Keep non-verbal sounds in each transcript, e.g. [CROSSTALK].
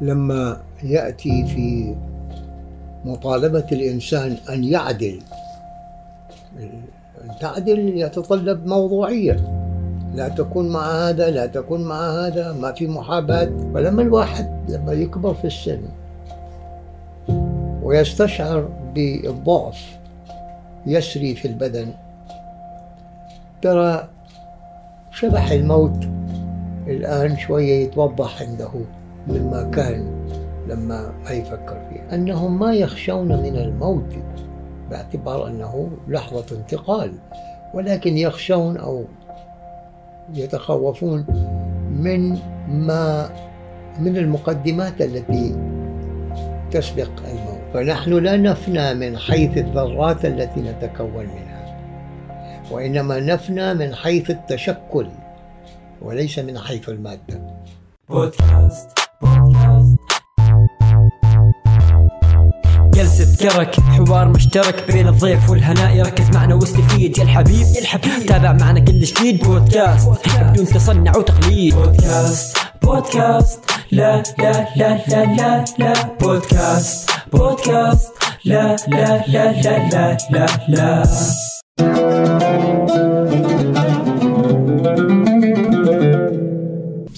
لما يأتي في مطالبة الإنسان أن يعدل أن تعدل يتطلب موضوعية. لا تكون مع هذا لا تكون مع هذا ما في محاباة. فلما الواحد لما يكبر في السن ويستشعر بالضعف يسري في البدن ترى شبح الموت الآن شوية يتوضح عنده. مما كان لما ما يفكر فيه أنهم ما يخشون من الموت باعتبار أنه لحظة انتقال ولكن يخشون أو يتخوفون من ما من المقدمات التي تسبق الموت. فنحن لا نفنى من حيث الذرات التي نتكون منها وإنما نفنى من حيث التشكل وليس من حيث المادة. بودكاست. جلسة كرك حوار مشترك بين الضيف والهناء. يركز معنا واستفيد يا الحبيب يا الحبيب. تابع معنا كل جديد بودكاست بدون تصنع وتقليد. بودكاست بودكاست. لا لا لا لا لا لا. بودكاست بودكاست. لا لا لا لا لا لا لا.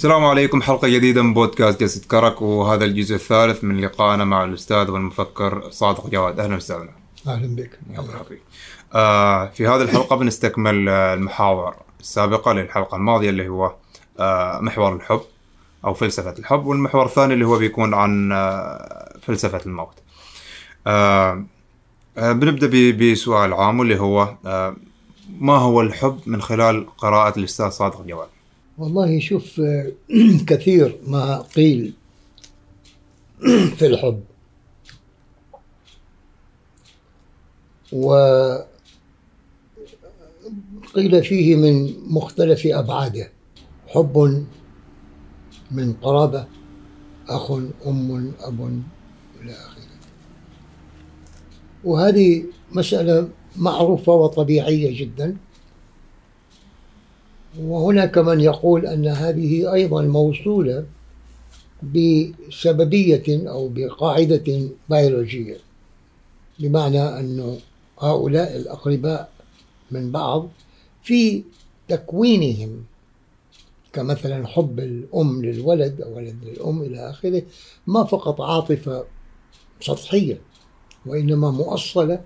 السلام عليكم حلقة جديدة من بودكاست جلسة كرك وهذا الجزء الثالث من لقائنا مع الأستاذ والمفكر صادق جواد. أهلا وسهلا. أهلا بك. الله يعافيك آه في هذه الحلقة بنستكمل المحاور السابقة للحلقة الماضية اللي هو آه محور الحب أو فلسفة الحب والمحور الثاني اللي هو بيكون عن آه فلسفة الموت. آه آه بنبدأ بسؤال عام اللي هو آه ما هو الحب من خلال قراءة الأستاذ صادق جواد؟ والله شوف [CLEARS THROAT] كثير ما قيل [CLEARS THROAT] في الحب. وقيل فيه من مختلف أبعاده. حب من قرابة أخ أم أب إلى آخره. وهذه مسألة معروفة وطبيعية جدا. وهناك من يقول أن هذه أيضا موصولة بسببية أو بقاعدة بيولوجية بمعنى أن هؤلاء الأقرباء من بعض في تكوينهم كمثلا حب الأم للولد أو ولد للأم إلى آخره ما فقط عاطفة سطحية وإنما مؤصلة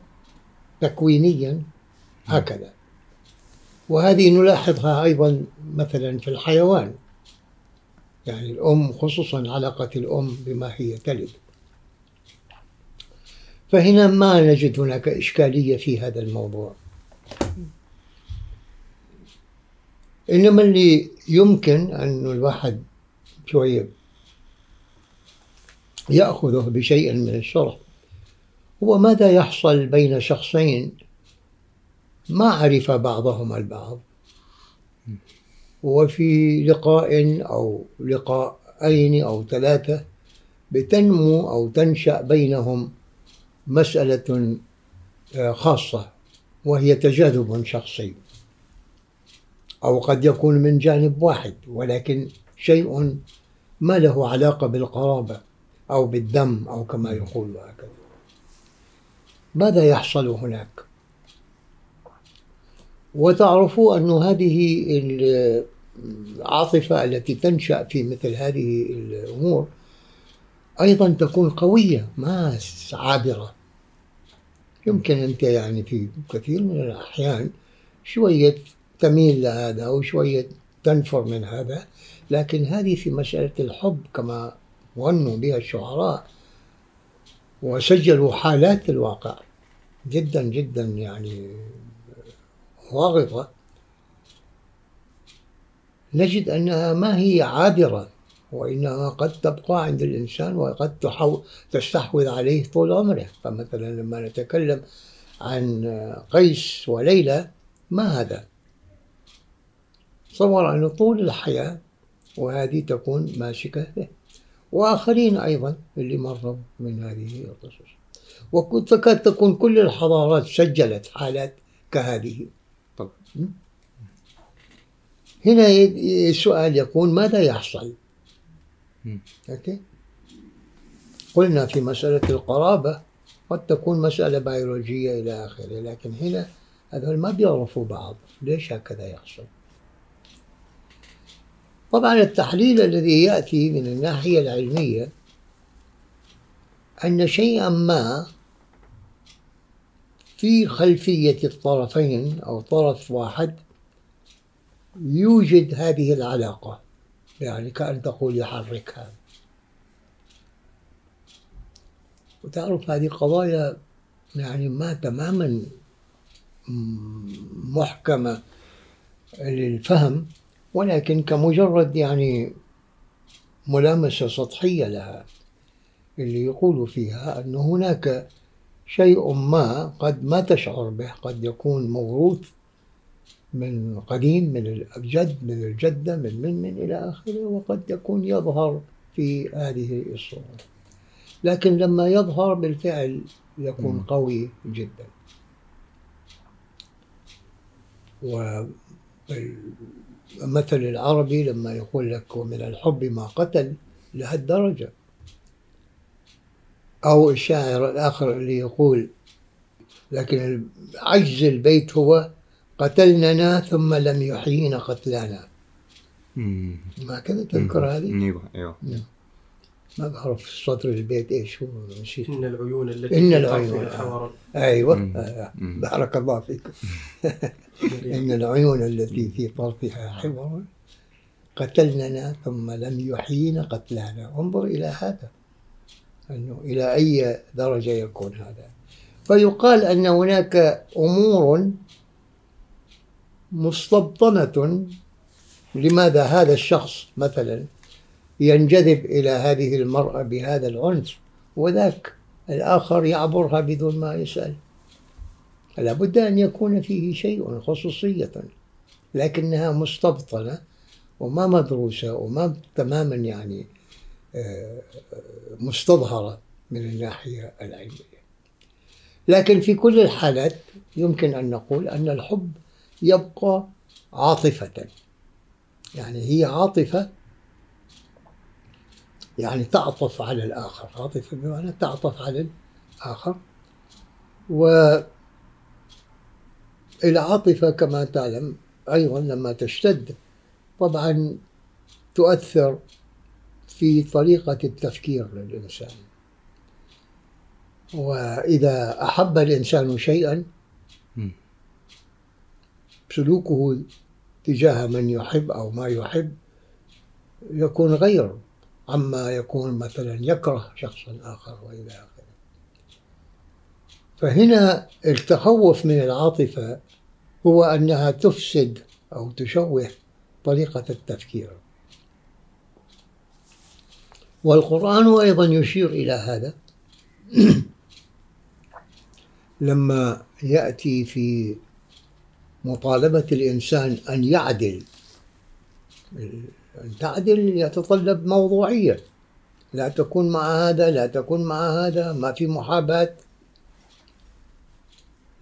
تكوينيا هكذا. وهذه نلاحظها أيضا مثلا في الحيوان. يعني الأم خصوصا علاقة الأم بما هي تلد. فهنا ما نجد هناك إشكالية في هذا الموضوع. إنما اللي يمكن أن الواحد شوية يأخذه بشيء من الشرح هو ماذا يحصل بين شخصين ما عرف بعضهما البعض. وفي لقاء أو لقاءين أو ثلاثة بتنمو أو تنشأ بينهم مسألة آه، خاصة وهي تجاذب شخصي. أو قد يكون من جانب واحد ولكن شيء ما له علاقة بالقرابة أو بالدم أو كما يقول هكذا. ماذا يحصل هناك؟ وتعرفوا أن هذه العاطفة التي تنشأ في مثل هذه الأمور أيضا تكون قوية ما عابرة. يمكن أنت يعني في كثير من الأحيان شوية تميل لهذا وشوية تنفر من هذا لكن هذه في مسألة الحب كما غنوا بها الشعراء وسجلوا حالات الواقع. جدا جدا يعني واغطة نجد أنها ما هي عابرة وإنها قد تبقى عند الإنسان وقد تستحوذ عليه طول عمره. فمثلا لما نتكلم عن قيس وليلى ما هذا؟ تصور أن طول الحياة وهذه تكون ماسكة به وآخرين أيضا اللي مروا من هذه القصص. وتكاد تكون كل الحضارات سجلت حالات كهذه. هنا السؤال يكون ماذا يحصل؟ أوكي قلنا في مسألة القرابة قد تكون مسألة بيولوجية إلى آخره لكن هنا هذول ما بيعرفوا بعض ليش هكذا يحصل طبعا التحليل الذي يأتي من الناحية العلمية أن شيئا ما في خلفية الطرفين أو طرف واحد يوجد هذه العلاقة. يعني كأن تقول يحركها. وتعرف هذه قضايا يعني ما تماما محكمة للفهم ولكن كمجرد يعني ملامسة سطحية لها اللي يقول فيها أن هناك شيء ما قد ما تشعر به قد يكون موروث من قديم من الجد من الجدة من من من إلى آخره وقد يكون يظهر في هذه الصورة. لكن لما يظهر بالفعل يكون قوي جدا. ومثل العربي لما يقول لك ومن الحب ما قتل لهالدرجة أو الشاعر الآخر اللي يقول لكن عجز البيت هو قتلننا ثم لم يحيينا قتلانا. ما كذا تذكر هذه؟ إيوه إيوه. ما بعرف سطر البيت إيش هو نسيت إن العيون التي إن في العيون. أيوه. مم. بارك الله فيك. إن العيون التي في طرفها حور قتلننا ثم لم يحيينا قتلانا. انظر إلى هذا. أنه إلى أي درجة يكون هذا. فيقال أن هناك أمور مستبطنة لماذا هذا الشخص مثلا ينجذب إلى هذه المرأة بهذا العنف وذاك الآخر يعبرها بدون ما يسأل. لابد أن يكون فيه شيء خصوصية لكنها مستبطنة وما مدروسة وما تماما يعني مستظهرة من الناحية العلمية. لكن في كل الحالات يمكن أن نقول أن الحب يبقى عاطفة. يعني هي عاطفة يعني تعطف على الآخر. عاطفة بمعنى تعطف على الآخر. والعاطفة كما تعلم أيضا لما تشتد طبعا تؤثر في طريقة التفكير للإنسان. وإذا أحب الإنسان شيئا. سلوكه تجاه من يحب أو ما يحب يكون غير عما يكون مثلا يكره شخصا آخر وإلى آخره. فهنا التخوف من العاطفة هو أنها تفسد أو تشوه طريقة التفكير. والقرآن أيضا يشير إلى هذا. [CLEARS THROAT] لما يأتي في مطالبة الإنسان أن يعدل أن تعدل يتطلب موضوعية. لا تكون مع هذا لا تكون مع هذا ما في محاباة.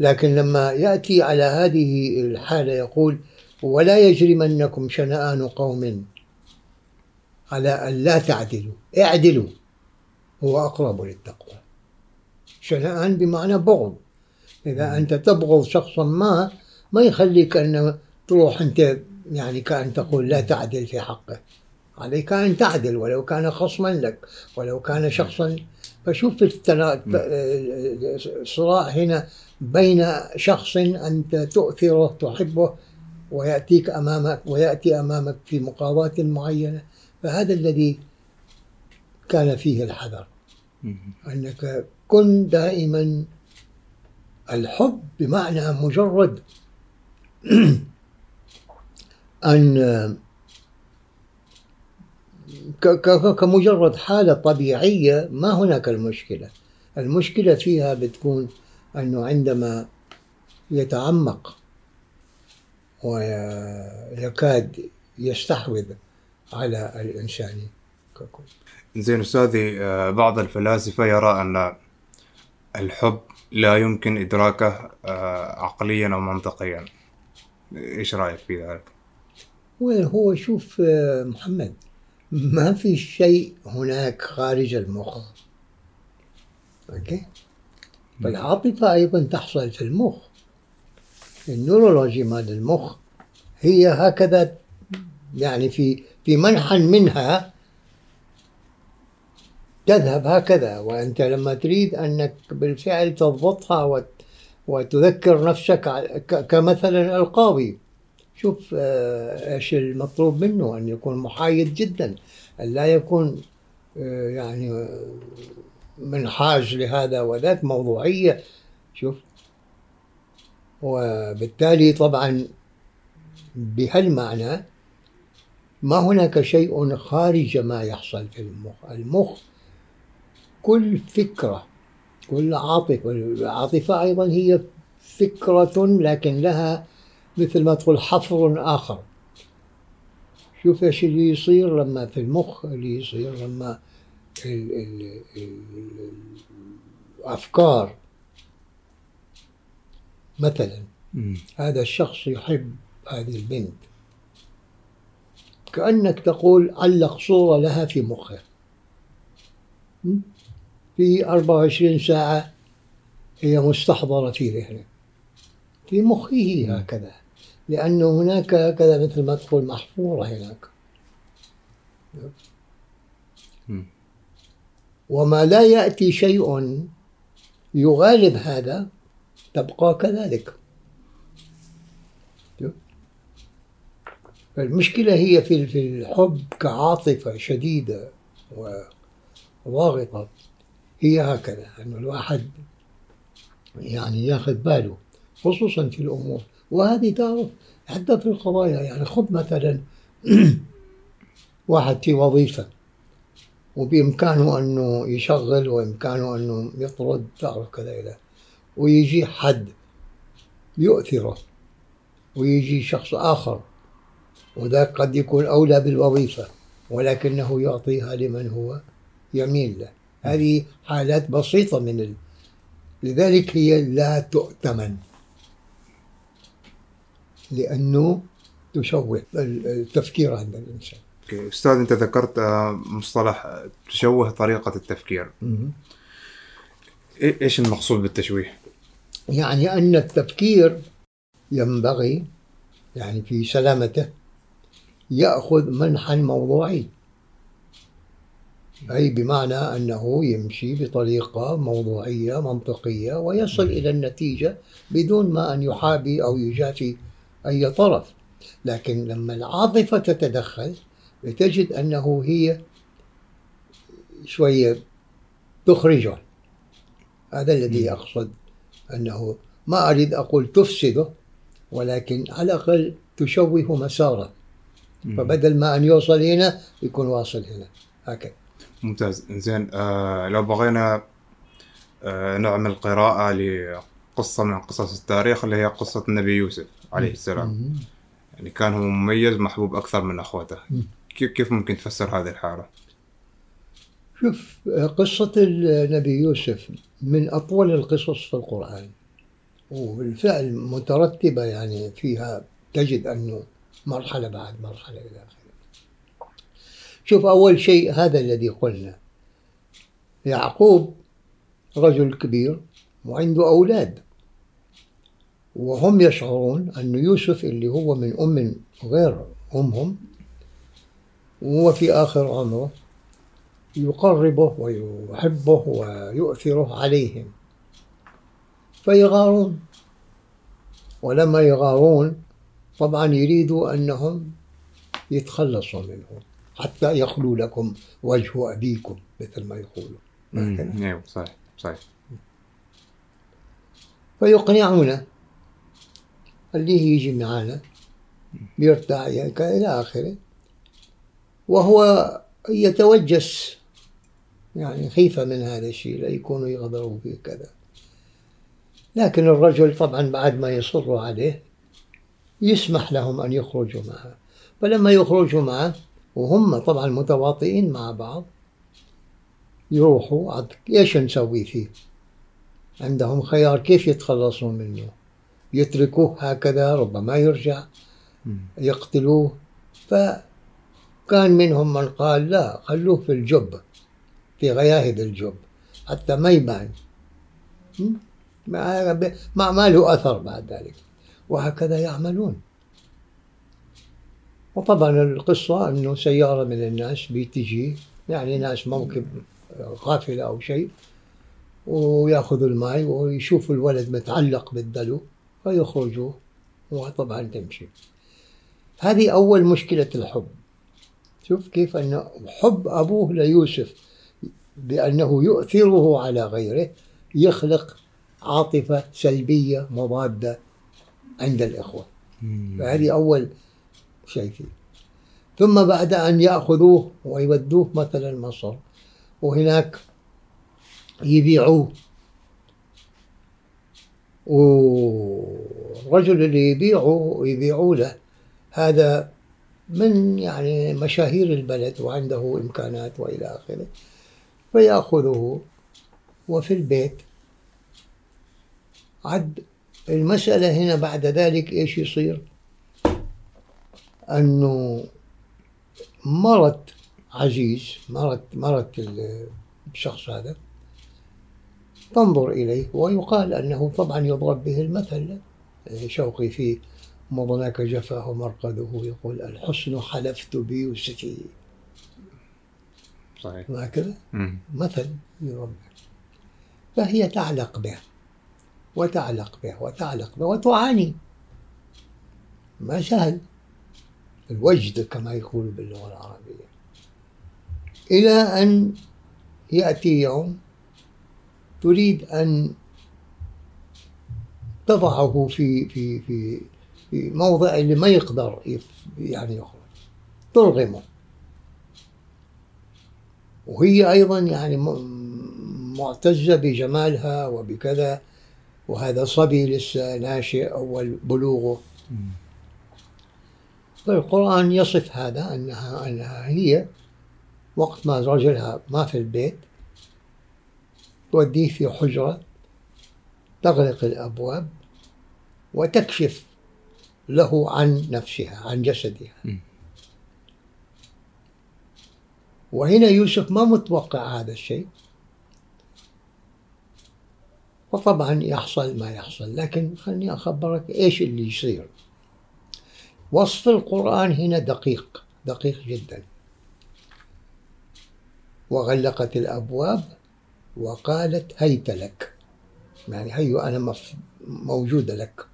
لكن لما يأتي على هذه الحالة يقول ولا يجرمنكم شنآن قوم على أن لا تعدلوا اعدلوا هو أقرب للتقوى. شنآن بمعنى بغض. إذا أنت تبغض شخصا ما ما يخليك أن تروح أنت يعني كأن تقول لا تعدل في حقه. عليك أن تعدل ولو كان خصما لك ولو كان شخصا. فشوف التنا- الصراع هنا بين شخص أنت تؤثره تحبه ويأتيك أمامك ويأتي أمامك في مقاضاة معينة. فهذا الذي كان فيه الحذر. أنك كن دائما الحب بمعنى مجرد [CLEARS THROAT] أن ك- ك- كمجرد حالة طبيعية ما هناك المشكلة المشكلة فيها بتكون أنه عندما يتعمق ويكاد يستحوذ على الإنسان ككل زين أستاذي آه، بعض الفلاسفة يرى أن الحب لا يمكن إدراكه آه، عقليا أو منطقيا. إيش رأيك في ذلك؟ هو شوف آه، محمد ما في شيء هناك خارج المخ. أوكي؟ فالعاطفة أيضا تحصل في المخ. النورولوجي مال المخ هي هكذا يعني في في منحى منها تذهب هكذا. وأنت لما تريد أنك بالفعل تضبطها وت وتذكر نفسك كمثلا القاضي. شوف آه، إيش المطلوب منه؟ أن يكون محايد جدا أن لا يكون آه، يعني آه، منحاز لهذا وذاك موضوعية. شوف. وبالتالي طبعا بهالمعنى ما هناك شيء خارج ما يحصل في المخ. المخ كل فكرة كل عاطفة العاطفة أيضا هي فكرة لكن لها مثل ما تقول حفر آخر. شوف إيش اللي يصير لما في المخ اللي يصير لما ال ال ال الأفكار. مثلا. هذا الشخص يحب هذه البنت. كأنك تقول علق صورة لها في مخه? في 24 ساعة هي مستحضرة في ذهنه. في مخه هكذا. لأنه هناك هكذا مثل ما تقول محفورة هناك. وما لا يأتي شيء يغالب هذا تبقى كذلك. المشكلة هي في الحب كعاطفة شديدة وضاغطة هي هكذا أنه الواحد يعني ياخذ باله خصوصا في الأمور. وهذه تعرف حتى في القضايا يعني خذ مثلا [CLEARS THROAT] واحد في وظيفة وبإمكانه أنه يشغل وإمكانه أنه يطرد تعرف كذا إلى ويجي حد يؤثره ويجي شخص آخر وذاك قد يكون أولى بالوظيفة ولكنه يعطيها لمن هو يميل له. هذه حالات بسيطة من ال... لذلك هي لا تؤتمن. لأنه تشوه ال- التفكير عند الإنسان. أوكي أستاذ أنت ذكرت آه، مصطلح تشوه طريقة التفكير. إي- إيش المقصود بالتشويه؟ يعني أن التفكير ينبغي يعني في سلامته يأخذ منحا موضوعي أي بمعنى أنه يمشي بطريقة موضوعية منطقية ويصل إلى النتيجة بدون ما أن يحابي أو يجافي أي طرف. لكن لما العاطفة تتدخل بتجد أنه هي شوية تخرجه. هذا الذي أقصد أنه ما أريد أقول تفسده ولكن على الأقل تشوه مساره. فبدل ما أن يوصل هنا يكون واصل هنا. هكذا. ممتاز. زين آه لو بغينا آه نعمل قراءة لقصة من قصص التاريخ اللي هي قصة النبي يوسف عليه السلام. مم. يعني كان هو مميز محبوب أكثر من أخوته مم. كيف كيف ممكن تفسر هذه الحالة؟ شوف قصة النبي يوسف من أطول القصص في القرآن. وبالفعل مترتبة يعني فيها تجد أنه مرحلة بعد مرحلة إلى آخره. شوف أول شيء هذا الذي قلنا. يعقوب رجل كبير وعنده أولاد وهم يشعرون أن يوسف اللي هو من أم غير أمهم وهو في آخر عمره يقربه ويحبه ويؤثره عليهم. فيغارون. ولما يغارون طبعا يريدوا أنهم يتخلصوا منه حتى يخلو لكم وجه أبيكم مثل ما يقولوا. أيوه صحيح صحيح. فيقنعونه اللي يجي معنا بيرتاح إلى آخره وهو يتوجس يعني خيفة من هذا الشيء لا يكونوا يغدروا به كذا. لكن الرجل طبعا بعد ما يصروا عليه يسمح لهم أن يخرجوا معه. فلما يخرجوا معه وهم طبعا متواطئين مع بعض يروحوا إيش نسوي فيه؟ عندهم خيار كيف يتخلصوا منه؟ يتركوه هكذا ربما يرجع. يقتلوه. فكان منهم من قال لا خلوه في الجب في غياهب الجب حتى ما يبان. م? ما ما ما له أثر بعد ذلك. وهكذا يعملون. وطبعا القصة أنه سيارة من الناس بتجي يعني ناس موكب قافلة أو شيء ويأخذوا الماء ويشوفوا الولد متعلق بالدلو فيخرجوا وطبعا تمشي. هذه أول مشكلة الحب. شوف كيف أن حب أبوه ليوسف بأنه يؤثره على غيره يخلق عاطفة سلبية مضادة عند الإخوة. فهذه أول شيء. فيه ثم بعد أن يأخذوه ويودوه مثلا مصر وهناك يبيعوه. والرجل اللي يبيعه يبيعوا له. هذا من يعني مشاهير البلد وعنده إمكانات وإلى آخره. فيأخذه وفي البيت عد المسألة هنا بعد ذلك إيش يصير؟ أنه مرت عزيز مرت مرت الشخص هذا تنظر إليه ويقال أنه طبعا يضرب به المثل شوقي في مضناك جفاه مرقده يقول الحسن حلفت بيوسفي صحيح. ما كذا؟ مثل يضرب فهي تعلق به. وتعلق به وتعلق به وتعاني. ما سهل. الوجد كما يقول باللغة العربية. إلى أن يأتي يوم تريد أن تضعه في في في في موضع اللي ما يقدر يعني يخرج. ترغمه. وهي أيضا يعني معتزة بجمالها وبكذا. وهذا صبي لسه ناشئ أول بلوغه. فالقرآن يصف هذا أنها أنها هي وقت ما رجلها ما في البيت توديه في حجرة تغلق الأبواب وتكشف له عن نفسها عن جسدها. وهنا يوسف ما متوقع هذا الشيء. وطبعا يحصل ما يحصل لكن خلني أخبرك إيش اللي يصير. وصف القرآن هنا دقيق دقيق جدا. وغلقت الأبواب وقالت هيت لك. يعني هيو أنا موجودة لك.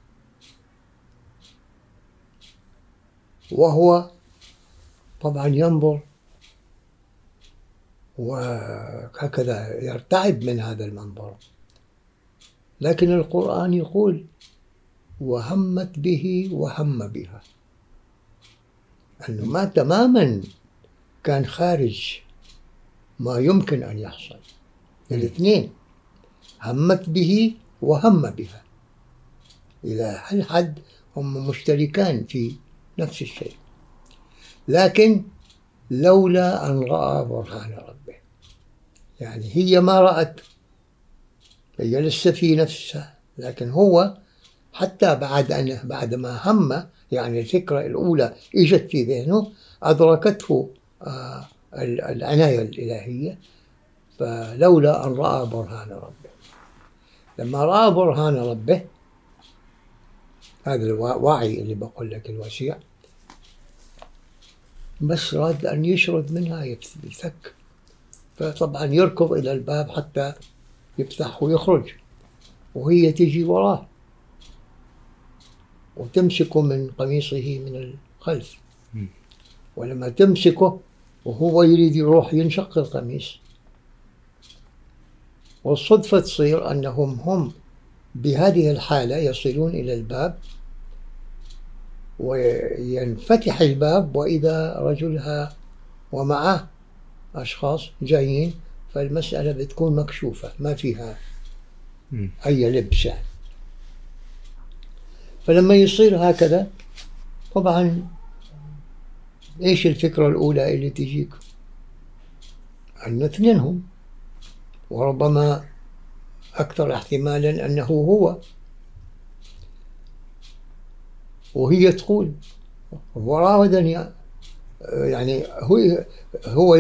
وهو طبعا ينظر وهكذا يرتعب من هذا المنظر. لكن القرآن يقول وهمت به وهم بها. أنه ما تماما كان خارج ما يمكن أن يحصل. الاثنين همت به وهم بها. إلى حد هم مشتركان في نفس الشيء؟ لكن لولا أن رأى برهان ربه. يعني هي ما رأت هي لسه في نفسها لكن هو حتى بعد أن بعد ما هم يعني الفكرة الأولى إجت في ذهنه أدركته آه، العناية الإلهية. فلولا أن رأى برهان ربه. لما رأى برهان ربه هذا الوعي اللي بقول لك الوسيع بس راد أن يشرد منها يفك. فطبعا يركض إلى الباب حتى يفتح ويخرج وهي تجي وراه وتمسكه من قميصه من الخلف. ولما تمسكه وهو يريد يروح ينشق القميص والصدفة تصير أنهم هم بهذه الحالة يصلون إلى الباب وينفتح الباب وإذا رجلها ومعه أشخاص جايين فالمسألة بتكون مكشوفة ما فيها أي لبسة فلما يصير هكذا طبعا إيش الفكرة الأولى اللي تجيك؟ أن اثنينهم وربما أكثر احتمالا أنه هو. وهي تقول وراودني يعني هو هو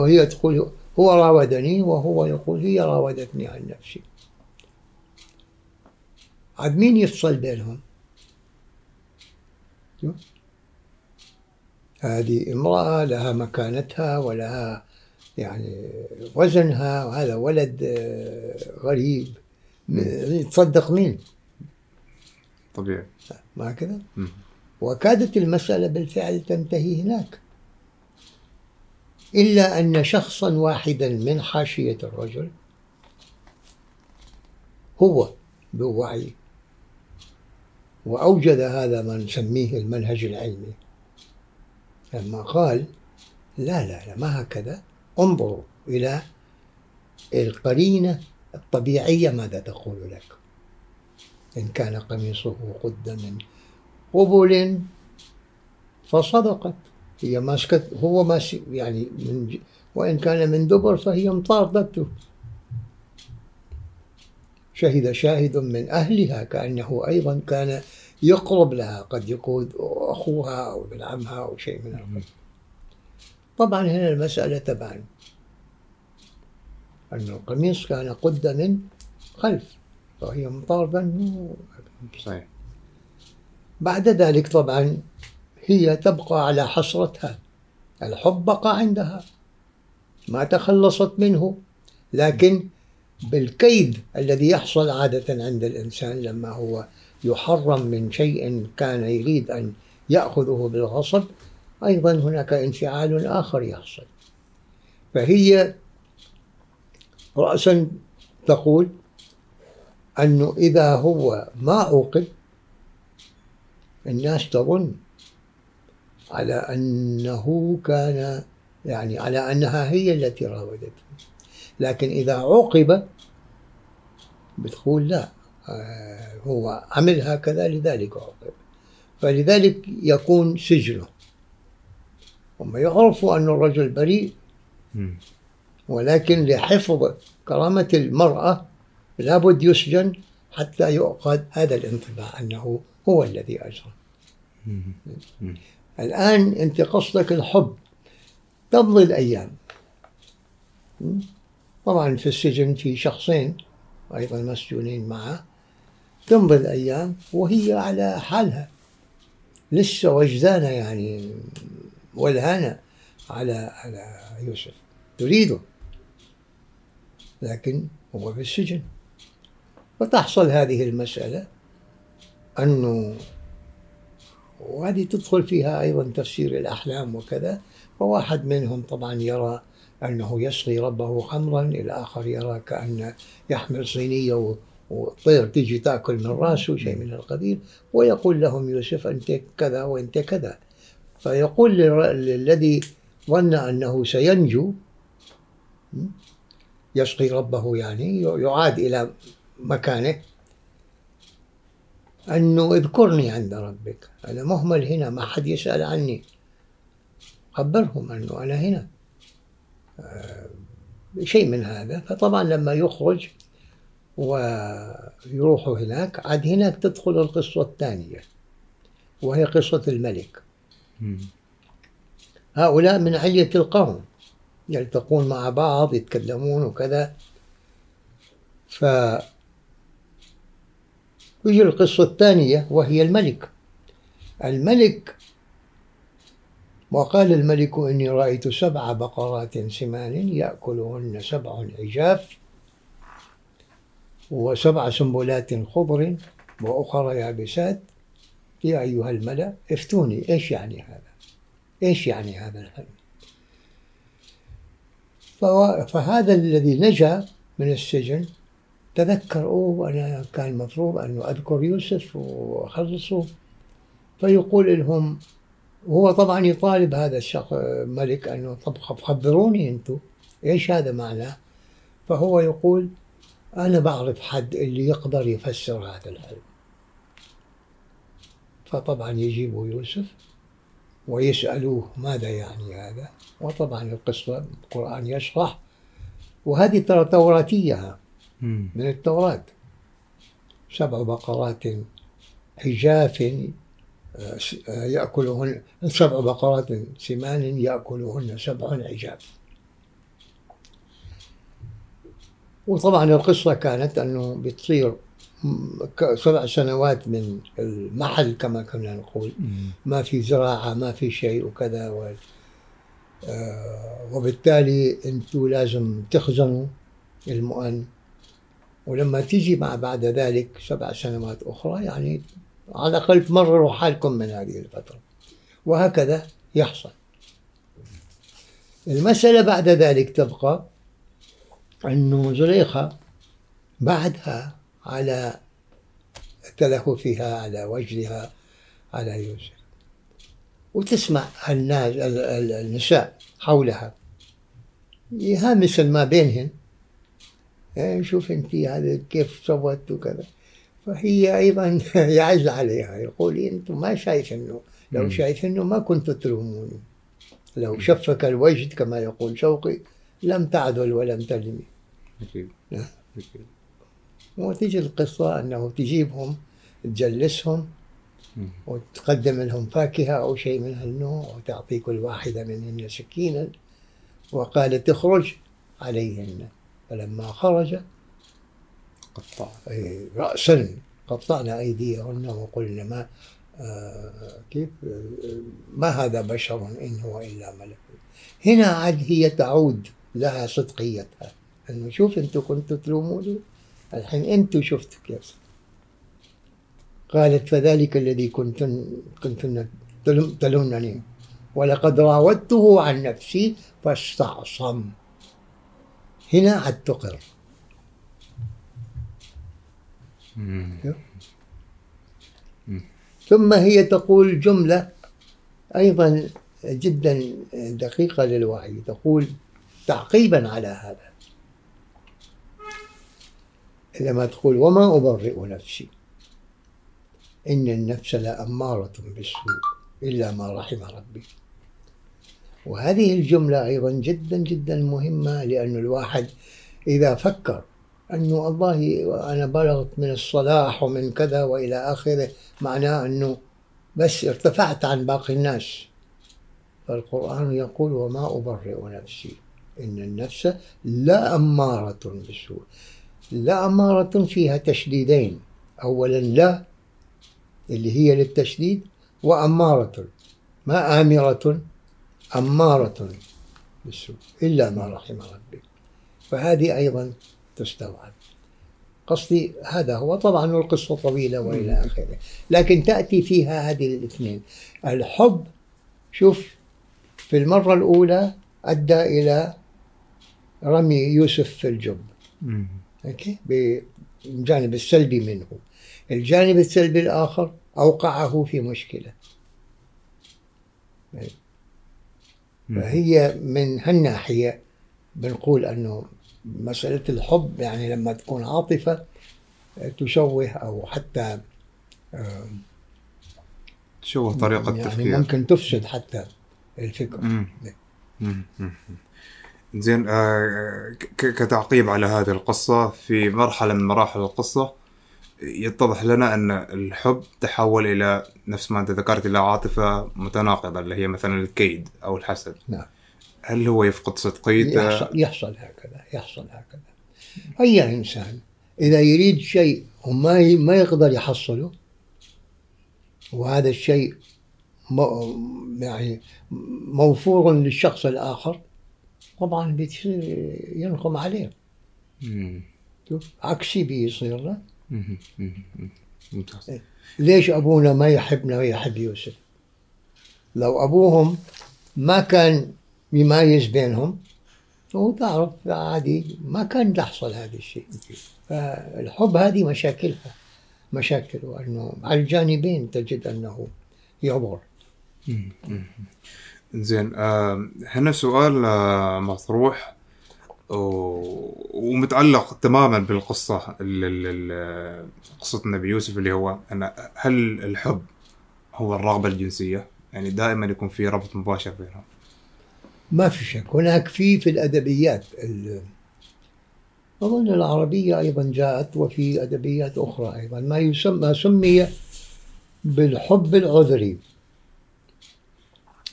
وهي تقول هو راودني وهو يقول هي راودتني عن نفسي. عاد مين يفصل بينهم؟ هذه امرأة لها مكانتها ولها يعني وزنها وهذا ولد آه، غريب. يتصدق مين؟ طبيعي. ما كذا. وكادت المسألة بالفعل تنتهي هناك. إلا أن شخصا واحدا من حاشية الرجل هو بوعي وأوجد هذا ما نسميه المنهج العلمي. لما قال لا لا لا ما هكذا انظروا إلى القرينة الطبيعية ماذا تقول لك؟ إن كان قميصه قد من قبل فصدقت. هي ماسكت هو ماسك يعني من ج- وإن كان من دبر فهي مطاردته. شهد شاهد من أهلها كأنه أيضا كان يقرب لها قد يكون أخوها أو ابن عمها أو شيء من القبيل طبعا هنا المسألة تبان. أن القميص كان قد من خلف فهي مطاردة. صحيح. بعد ذلك طبعا هي تبقى على حسرتها الحب بقى عندها. ما تخلصت منه. لكن بالكيد الذي يحصل عادة عند الإنسان لما هو يحرم من شيء كان يريد أن يأخذه بالغصب أيضا هناك انفعال آخر يحصل. فهي رأسا تقول أنه إذا هو ما عوقب الناس تظن على أنه كان يعني على أنها هي التي راودته. لكن إذا عوقب بتقول لا آه، هو عمل هكذا لذلك عوقب فلذلك يكون سجنه. هم يعرفوا أن الرجل بريء. ولكن لحفظ كرامة المرأة لابد يسجن حتى يؤخذ هذا الانطباع أنه هو الذي أجرى. مم. الآن أنت قصدك الحب تمضي الأيام? طبعا في السجن في شخصين أيضا مسجونين معه. تمضي الأيام وهي على حالها. لسه وجدانة يعني ولهانة على على يوسف. تريده لكن هو في السجن. فتحصل هذه المسألة أنه وهذه تدخل فيها أيضا تفسير الأحلام وكذا فواحد منهم طبعا يرى أنه يسقي ربه خمرا الآخر يرى كأن يحمل صينية وطير تيجي تأكل من راسه شيء من القبيل ويقول لهم يوسف أنت كذا وأنت كذا فيقول للذي ظن أنه سينجو? يسقي ربه يعني يعاد إلى مكانه أنه اذكرني عند ربك. أنا مهمل هنا ما حد يسأل عني. خبرهم أنه أنا هنا. آه، شيء من هذا. فطبعا لما يخرج ويروحوا هناك عاد هناك تدخل القصة الثانية وهي قصة الملك. هؤلاء من علية القوم يلتقون مع بعض يتكلمون وكذا. ف يجي القصة الثانية وهي الملك. الملك وقال الملك إني رأيت سبع بقرات سمان يأكلهن سبع عجاف وسبع سنبلات خضر وأخرى يابسات. يا أيها الملأ افتوني إيش يعني هذا؟ إيش يعني هذا الحلم؟ فهذا الذي نجا من السجن تذكر أوه أنا كان المفروض أن أذكر يوسف وأخلصه فيقول لهم هو طبعا يطالب هذا الشخص ملك أنه طب خب- خبروني أنتم إيش هذا معناه؟ فهو يقول أنا بعرف حد اللي يقدر يفسر هذا الحلم فطبعا يجيبوا يوسف ويسألوه ماذا يعني هذا. وطبعا القصة القرآن يشرح. وهذه ترى توراتية. من التوراة. سبع بقرات حجاف آه، يأكلهن سبع بقرات سمان يأكلهن سبع عجاف وطبعا القصة كانت أنه بتصير سبع سنوات من المحل كما كنا نقول. ما في زراعة ما في شيء وكذا و آه، وبالتالي أنتم لازم تخزنوا المؤن. ولما تيجي مع بعد ذلك سبع سنوات أخرى يعني على الأقل تمرروا حالكم من هذه الفترة. وهكذا يحصل. المسألة بعد ذلك تبقى أنه زليخة بعدها على تلهفها على وجهها على يوسف. وتسمع الناس ال- ال- النساء حولها. يهامس ما بينهن. إيه، شوف أنت هذا كيف سوت وكذا فهي أيضا [LAUGHS] يعز عليها. يقول أنتم ما شايف إنه لو. شايف إنه ما كنتوا تلوموني. لو شفك الوجد كما يقول شوقي لم تعدل ولم تلمي. أكيد. وتيجي القصة أنه تجيبهم تجلسهم. وتقدم لهم فاكهة أو شيء من هالنوع وتعطي كل واحدة منهن سكينا وقالت اخرج عليهن. فلما خرج قطع رأسا قطعنا أيديهن وقلنا ما آه كيف آه ما هذا بشر إن هو إلا ملك. هنا عاد هي تعود لها صدقيتها. أنه شوف أنتم كنتوا تلوموني؟ الحين أنتم شفتوا كيف؟ قالت فذلك الذي كنتن كنتن تلومنني ولقد راودته عن نفسي فاستعصم هنا عاد تقر. ثم هي تقول جملة أيضا جدا دقيقة للوعي تقول تعقيبا على هذا. لما تقول وما أبرئ نفسي إن النفس لأمارة بالسوء إلا ما رحم ربي. وهذه الجملة أيضا جدا جدا مهمة لأن الواحد إذا فكر أنه الله أنا بلغت من الصلاح ومن كذا وإلى آخره معناه أنه بس ارتفعت عن باقي الناس. فالقرآن يقول وما أبرئ نفسي إن النفس لا أمارة بالسوء لا أمارة فيها تشديدين أولا لا اللي هي للتشديد وأمارة ما آمرة أمارة بالسوء إلا ما رحم ربي. فهذه أيضا تستوعب. قصدي هذا هو طبعا القصة طويلة وإلى آخره. لكن تأتي فيها هذه الاثنين. الحب شوف في المرة الأولى أدى إلى رمي يوسف في الجب. أوكي؟ بالجانب السلبي منه. الجانب السلبي الآخر أوقعه في مشكلة. فهي من هالناحية بنقول أنه مسألة الحب يعني لما تكون عاطفة تشوه أو حتى آه، شو طريقة يعني التفكير ممكن تفسد حتى الفكرة مم. مم. زين آه، كتعقيب على هذه القصة في مرحلة من مراحل القصة يتضح لنا أن الحب تحول إلى نفس ما أنت ذكرت إلى عاطفة متناقضة اللي هي مثلا الكيد أو الحسد. نعم. هل هو يفقد صدقيته؟ يحصل, يحصل هكذا يحصل هكذا. أي إنسان إذا يريد شيء وما ما يقدر يحصله وهذا الشيء يعني موفور للشخص الآخر طبعا بتصير ينقم عليه. عكسي بيصير له. ممتاز. ليش أبونا ما يحبنا ويحب يوسف؟ لو أبوهم ما كان يمايز بينهم وتعرف عادي ما كان يحصل هذا الشيء. فالحب هذه مشاكلها مشاكل وأنه على الجانبين تجد مم. مم. زين آه هنا سؤال آه مطروح. ومتعلق تماما بالقصة ال- ال- ال- قصة النبي يوسف اللي هو أن هل الحب هو الرغبة الجنسية؟ يعني دائما يكون في ربط مباشر بينهم. ما في شك. هناك في في الأدبيات ال- أظن العربية أيضا جاءت وفي أدبيات أخرى أيضا. ما يسمى سمي بالحب العذري.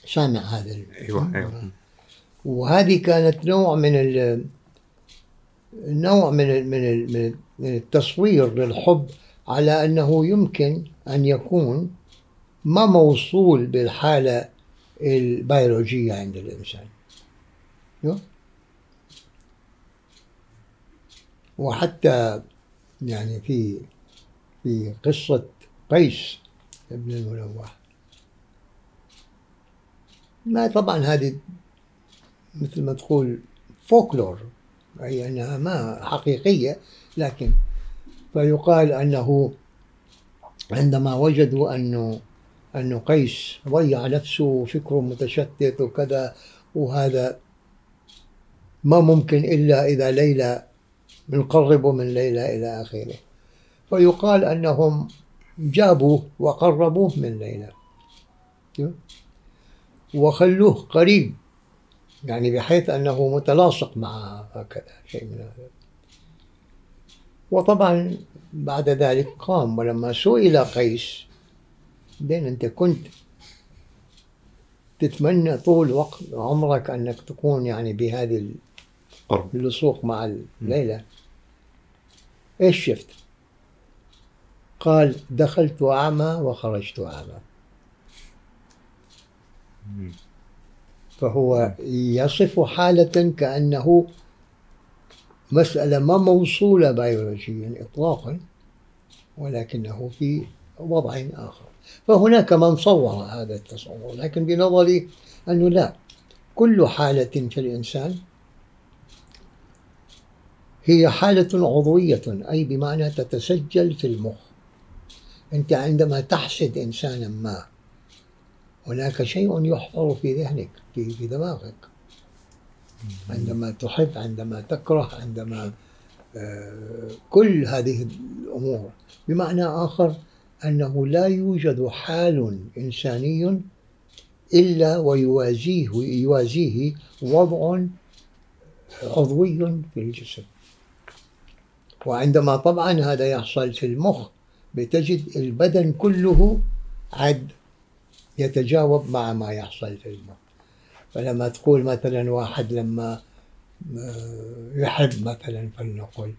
سامع هذا أيوه أيوه. وهذه كانت نوع من ال نوع من ال- من ال- من ال- من التصوير للحب على أنه يمكن أن يكون ما موصول بالحالة البيولوجية عند الإنسان؟ وحتى يعني في في قصة قيس ابن الملوح ما طبعا هذه مثل ما تقول فولكلور أي أنها ما حقيقية لكن فيقال أنه عندما وجدوا أنه أنه قيس ضيع نفسه وفكره متشتت وكذا وهذا ما ممكن إلا إذا ليلى بنقربه من ليلى إلى آخره. فيقال أنهم جابوه وقربوه من ليلى. وخلوه قريب. يعني بحيث أنه متلاصق مع هكذا شيء من هذا. وطبعا بعد ذلك قام ولما سئل قيس بين أنت كنت تتمنى طول وقت عمرك أنك تكون يعني بهذه اللصوق مع الليلة. إيش شفت؟ قال دخلت أعمى وخرجت أعمى. فهو يصف حالة كأنه مسألة ما موصولة بيولوجيا إطلاقا ولكنه في وضع آخر. فهناك من صور هذا التصور لكن بنظري أنه لا. كل حالة في الإنسان هي حالة عضوية أي بمعنى تتسجل في المخ. أنت عندما تحسد إنسانا ما هناك شيء يحفر في ذهنك في, في دماغك. عندما تحب عندما تكره عندما آه، كل هذه الأمور. بمعنى آخر أنه لا يوجد حال إنساني إلا ويوازيه يوازيه وضع عضوي في الجسم. وعندما طبعا هذا يحصل في المخ بتجد البدن كله عد. يتجاوب مع ما يحصل في المخ فلما تقول مثلا واحد لما آه، يحب مثلا فلنقل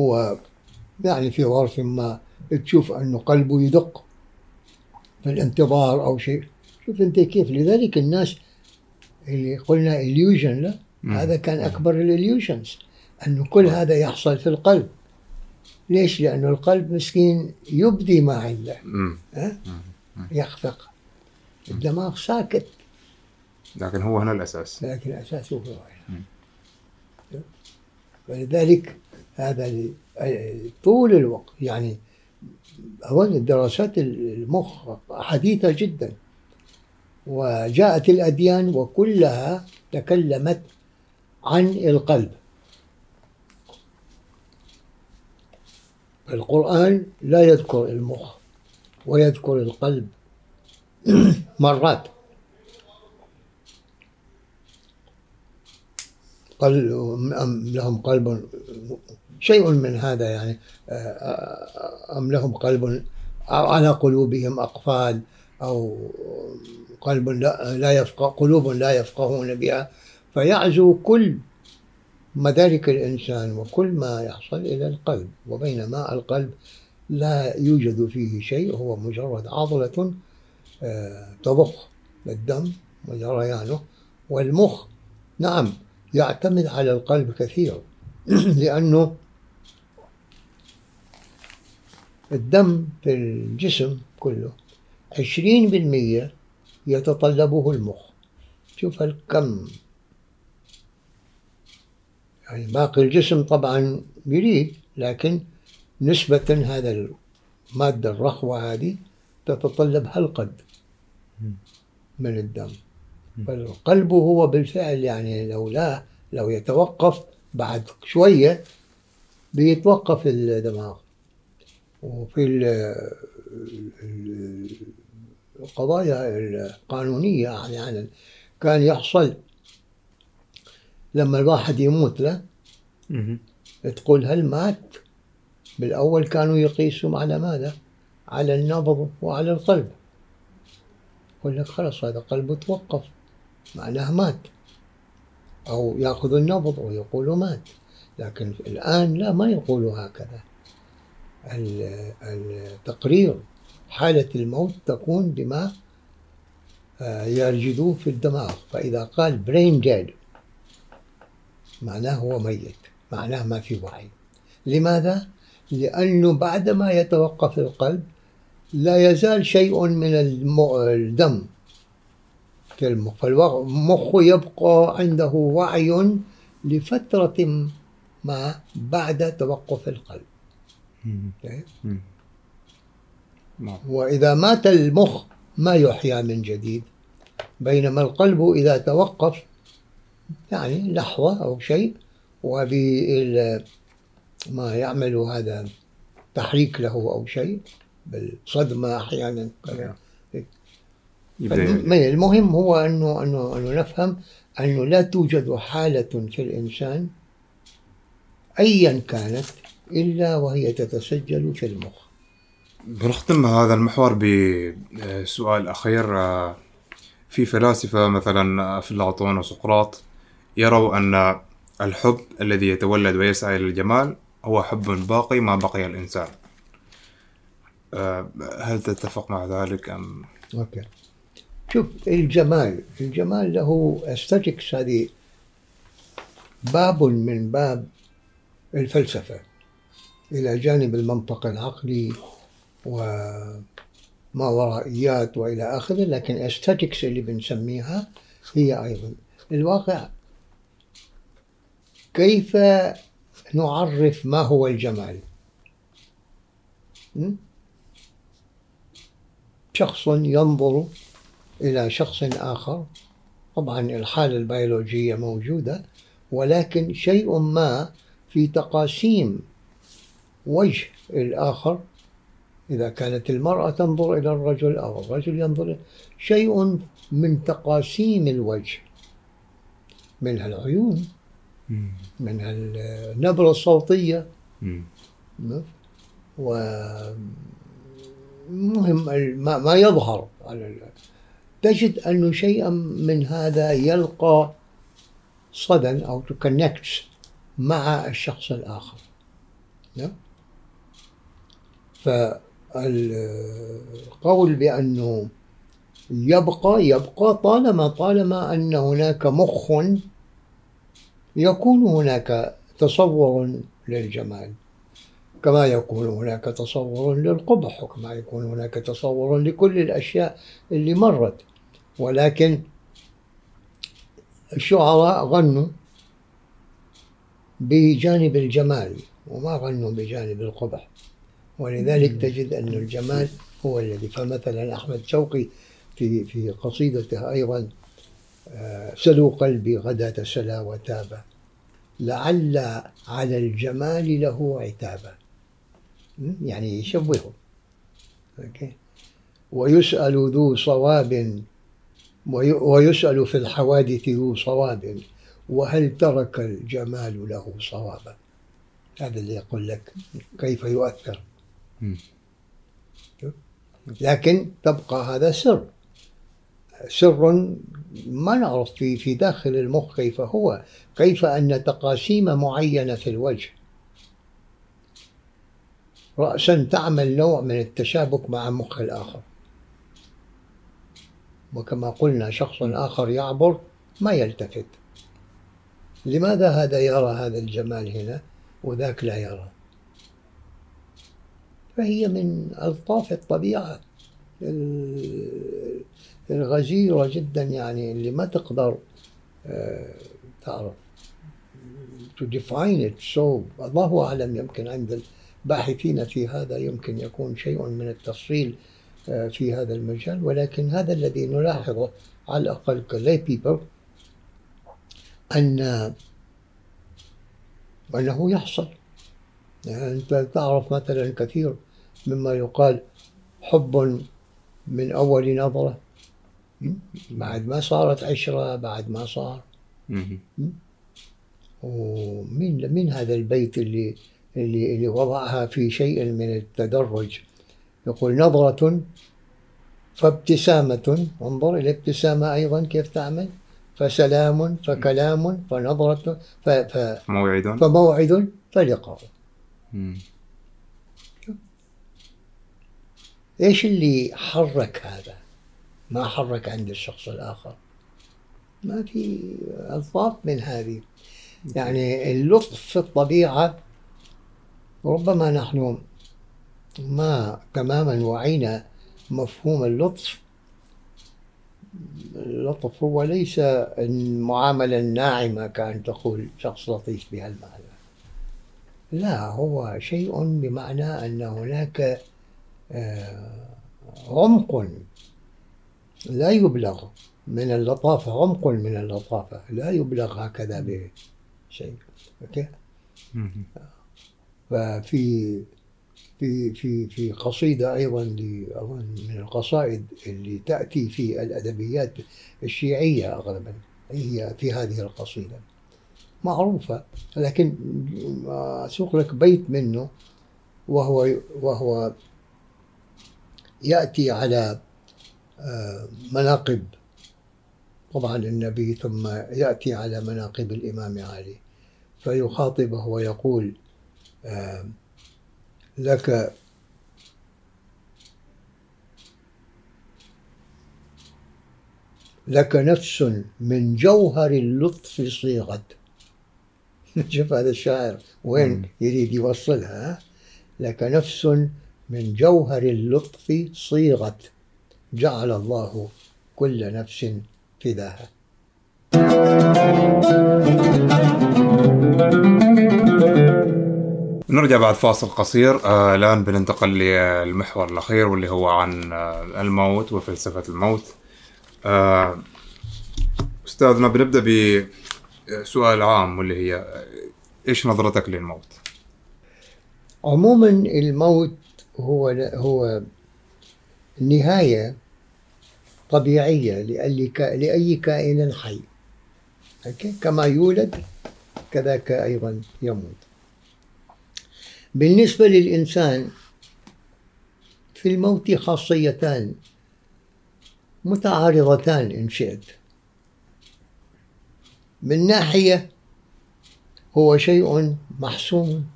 هو يعني في ظرف ما تشوف انه قلبه يدق في الانتظار أو شيء. شوف أنت كيف لذلك الناس اللي قلنا illusion لا. هذا كان أكبر الاليوشنز انه كل هذا يحصل في القلب. ليش؟ لأنه القلب مسكين يبدي ما عنده. مم. يخفق. الدماغ ساكت. لكن هو هنا الأساس. لكن اساسه في الغاية ولذلك هذا طول الوقت يعني أولا دراسات المخ حديثة جدا. وجاءت الأديان وكلها تكلمت عن القلب. القرآن لا يذكر المخ. ويذكر القلب [CLEARS THROAT] مرات. قل أم لهم قلب شيء من هذا يعني أم لهم قلب أو على قلوبهم أقفال أو قلب لا لا يفقه قلوب لا يفقهون بها. فيعزو كل مدارك الإنسان وكل ما يحصل إلى القلب وبينما القلب لا يوجد فيه شيء هو مجرد عضلة آه، تضخ الدم وجريانه والمخ نعم يعتمد على القلب كثير [CLEARS THROAT] لأنه الدم في الجسم كله عشرين بالمية يتطلبه المخ. شوف الكم. يعني باقي الجسم طبعا يريد لكن نسبة هذا المادة الرخوة هذه تتطلب هالقد من الدم. فالقلب هو بالفعل يعني لولا لو يتوقف بعد شوية بيتوقف الدماغ. وفي ال- ال- القضايا القانونية أحيانا كان يحصل لما الواحد يموت له. تقول هل مات؟ بالأول كانوا يقيسوا على ماذا؟ على النبض وعلى القلب. يقول لك خلاص هذا قلبه توقف معناه مات. أو يأخذ النبض ويقول مات. لكن الآن لا ما يقولوا هكذا. ال- التقرير حالة الموت تكون بما آه، يجدوه في الدماغ. فإذا قال brain dead معناه هو ميت. معناه ما في وعي. لماذا؟ لأنه بعدما يتوقف القلب لا يزال شيء من الدم. في المخ فالمخ يبقى عنده وعي لفترة ما بعد توقف القلب. وإذا مات المخ ما يحيا من جديد. بينما القلب إذا توقف يعني لحظة أو شيء وبال ما يعمل هذا تحريك له أو شيء بالصدمة أحيانا. كذا. يبدأ فالم- المهم هو أنه أنه أنه نفهم أنه لا توجد حالة في الإنسان أيا كانت إلا وهي تتسجل في المخ. بنختم هذا المحور بسؤال أخير. في فلاسفة مثلا أفلاطون وسقراط يروا أن الحب الذي يتولد ويسعى إلى الجمال هو حب باقي ما بقي الإنسان. آه، هل تتفق مع ذلك أم؟ okay. شوف الجمال الجمال له aesthetics هذه باب من باب الفلسفة. إلى جانب المنطق العقلي وما ورائيات وإلى آخره لكن استاتيكس اللي بنسميها هي أيضا. الواقع كيف نعرف ما هو الجمال? شخص ينظر إلى شخص آخر. طبعا الحالة البيولوجية موجودة ولكن شيء ما في تقاسيم وجه الآخر. إذا كانت المرأة تنظر إلى الرجل أو الرجل ينظر شيء من تقاسيم الوجه منها العيون. منها النبرة الصوتية. ومهم ما, ما يظهر. على تجد أنه شيئا من هذا يلقى صدى أو تكونكت مع الشخص الآخر. نعم؟ فالقول بأنه يبقى يبقى طالما طالما أن هناك مخ يكون هناك تصور للجمال كما يكون هناك تصور للقبح وكما يكون هناك تصور لكل الأشياء اللي مرت. ولكن الشعراء غنوا بجانب الجمال وما غنوا بجانب القبح. ولذلك تجد أن الجمال هو الذي فمثلا أحمد شوقي في في قصيدته أيضا سلوا قلبي غداة سلا وتابا لعل على الجمال له عتابا? يعني يشبهه okay. ويسأل ذو صواب وي- ويسأل في الحوادث ذو صواب. وهل ترك الجمال له صوابا هذا اللي يقول لك كيف يؤثر. لكن تبقى هذا سر. سر ما نعرف في في داخل المخ كيف هو كيف أن تقاسيم معينة في الوجه. رأسا تعمل نوع من التشابك مع مخ الآخر. وكما قلنا شخص آخر يعبر ما يلتفت. لماذا هذا يرى هذا الجمال هنا وذاك لا يرى؟ فهي من ألطاف الطبيعة. ال- الغزيرة جدا يعني اللي ما تقدر آه، تعرف. To define it. So الله أعلم يمكن عند الباحثين في هذا يمكن يكون شيء من التفصيل آه، في هذا المجال. ولكن هذا الذي نلاحظه على الأقل كلاي بيبل أن أنه يحصل. يعني أنت تعرف مثلا كثير مما يقال حب من أول نظرة? بعد ما صارت عشرة بعد ما صار. ومن من هذا البيت اللي اللي اللي وضعها في شيء من التدرج. يقول نظرة فابتسامة. انظر الابتسامة أيضا كيف تعمل. فسلام فكلام فنظرة ف... ف... موعد. فموعد فلقاء. إيش اللي حرك هذا؟ ما حرك عند الشخص الآخر. ما في أضباط من هذه. يعني اللطف في الطبيعة ربما نحن ما تماما وعينا مفهوم اللطف. اللطف هو ليس المعاملة الناعمة كأن تقول شخص لطيف بهالمعنى. لا هو شيء بمعنى أن هناك آه، عمق لا يبلغ من اللطافة عمق من اللطافة لا يبلغ هكذا بشيء. أوكي. ففي في في في قصيدة أيضا من القصائد اللي تأتي في الأدبيات الشيعية أغلبا هي في هذه القصيدة. معروفة لكن أسوق لك بيت منه وهو وهو يأتي على مناقب طبعا النبي ثم يأتي على مناقب الإمام علي فيخاطبه ويقول آه، لك لك نفس من جوهر اللطف صيغت [LAUGHS] شوف هذا الشاعر وين. يريد يوصلها ها؟ لك نفس من جوهر اللطف صيغت جعل الله كل نفس فداها. نرجع بعد فاصل قصير. آه الآن بننتقل للمحور الأخير واللي هو عن آه الموت وفلسفة الموت. آه أستاذنا بنبدأ بسؤال عام واللي هي إيش نظرتك للموت؟ عموما الموت هو هو نهاية طبيعية لأي كا- لأي كائن حي؟ كما يولد كذاك أيضا يموت. بالنسبة للإنسان في الموت خاصيتان متعارضتان إن شئت. من ناحية هو شيء محسوم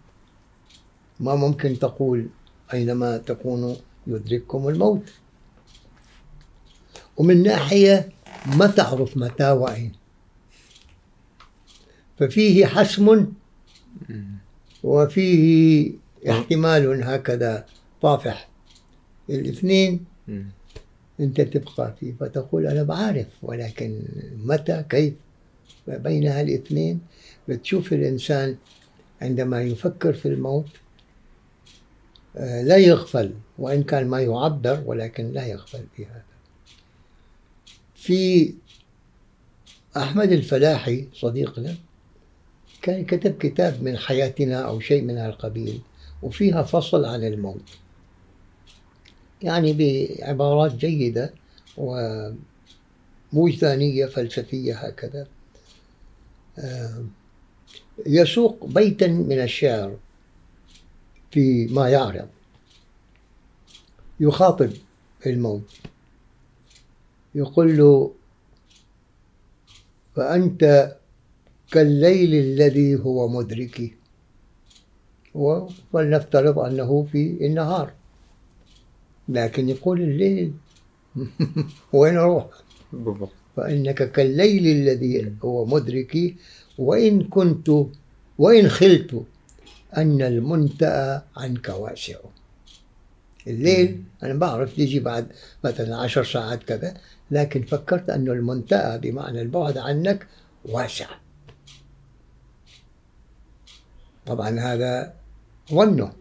ما ممكن تقول أينما تكونوا يدرككم الموت. ومن ناحية ما تعرف متى وأين. ففيه حسم وفيه احتمال هكذا طافح. الاثنين أنت تبقى فيه فتقول أنا بعرف ولكن متى كيف؟ بين الاثنين. بتشوف الإنسان عندما يفكر في الموت لا يغفل وإن كان ما يعبر ولكن لا يغفل في هذا. في أحمد الفلاحي صديقنا كان كتب كتاب من حياتنا أو شيء من هالقبيل وفيها فصل عن الموت. يعني بعبارات جيدة ووجدانية فلسفية هكذا. آه، يسوق بيتا من الشعر. في ما يعرض. يخاطب الموت. يقول له فأنت كالليل الذي هو مدركي ولنفترض أنه في النهار. لكن يقول الليل. [LAUGHS] وين أروح بالضبط. فإنك كالليل الذي هو مدركي وإن كنت وإن خلت. أن المنتأى عنك واسع. الليل أنا بعرف يجي بعد مثلا عشر ساعات كذا لكن فكرت أن المنتأى بمعنى البعد عنك واسع. طبعا هذا ظنه.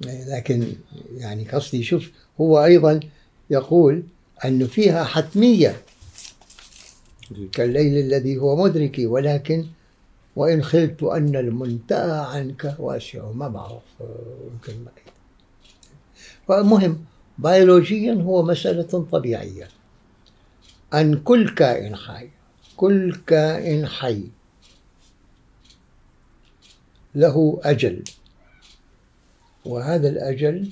لكن يعني قصدي شوف هو أيضا يقول أنه فيها حتمية. كالليل الذي هو مدركي ولكن وإن خلت أن المنتهى عنك واسع ما بعرف يمكن ما فالمهم بيولوجيا هو مسألة طبيعية. أن كل كائن حي كل كائن حي له أجل. وهذا الأجل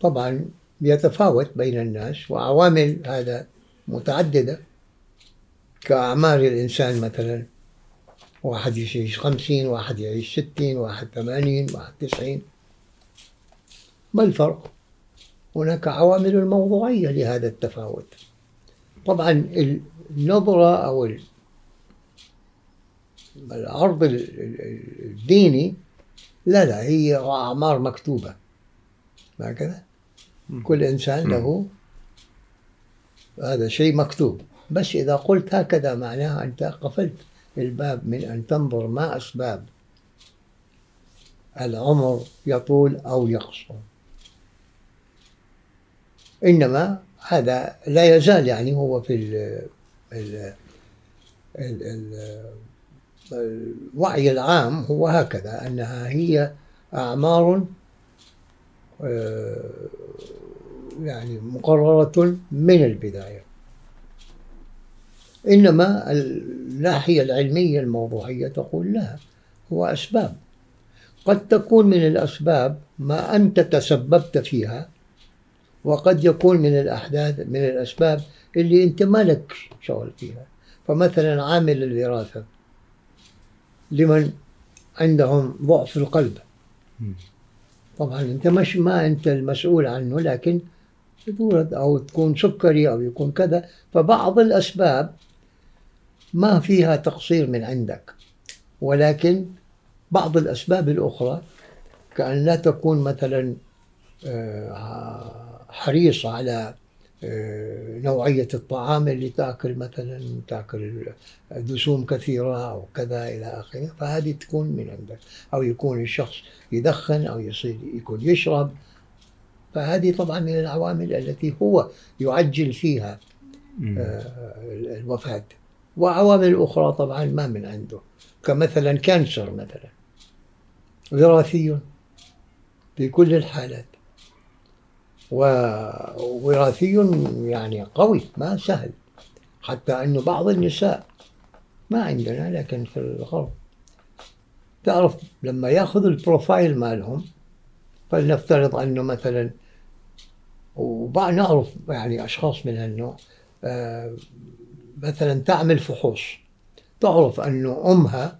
طبعا يتفاوت بين الناس وعوامل هذا متعددة. كأعمار الإنسان مثلا واحد يعيش خمسين واحد يعيش ستين واحد ثمانين واحد تسعين. ما الفرق؟ هناك عوامل الموضوعية لهذا التفاوت. طبعا النظرة أو العرض الديني لا لا هي أعمار مكتوبة. هكذا كل إنسان له هذا شيء مكتوب. بس إذا قلت هكذا معناها أنت قفلت. الباب من أن تنظر ما أسباب. العمر يطول أو يقصر. إنما هذا لا يزال يعني هو في ال ال ال ال الوعي العام هو هكذا أنها هي أعمار آه، يعني مقررة من البداية. إنما الناحية العلمية الموضوعية تقول لا هو أسباب. قد تكون من الأسباب ما أنت تسببت فيها وقد يكون من الأحداث من الأسباب اللي أنت ما لك شغل فيها. فمثلا عامل الوراثة لمن عندهم ضعف القلب. طبعا أنت مش ما أنت المسؤول عنه لكن أو تكون سكري أو يكون كذا. فبعض الأسباب ما فيها تقصير من عندك. ولكن بعض الأسباب الأخرى كأن لا تكون مثلا آه، حريص على آه، نوعية الطعام اللي تأكل مثلا تأكل دسوم كثيرة أو كذا إلى آخره. فهذه تكون من عندك. أو يكون الشخص يدخن أو يصير يكون يشرب. فهذه طبعا من العوامل التي هو يعجل فيها الوفاة وعوامل أخرى طبعا ما من عنده. كمثلا كانسر مثلا. وراثي في كل الحالات. ووراثي يعني قوي ما سهل. حتى أنه بعض النساء ما عندنا لكن في الغرب. تعرف لما يأخذ البروفايل مالهم فلنفترض أنه مثلا وبعد نعرف يعني أشخاص من هالنوع آه مثلا تعمل فحوص تعرف أنه أمها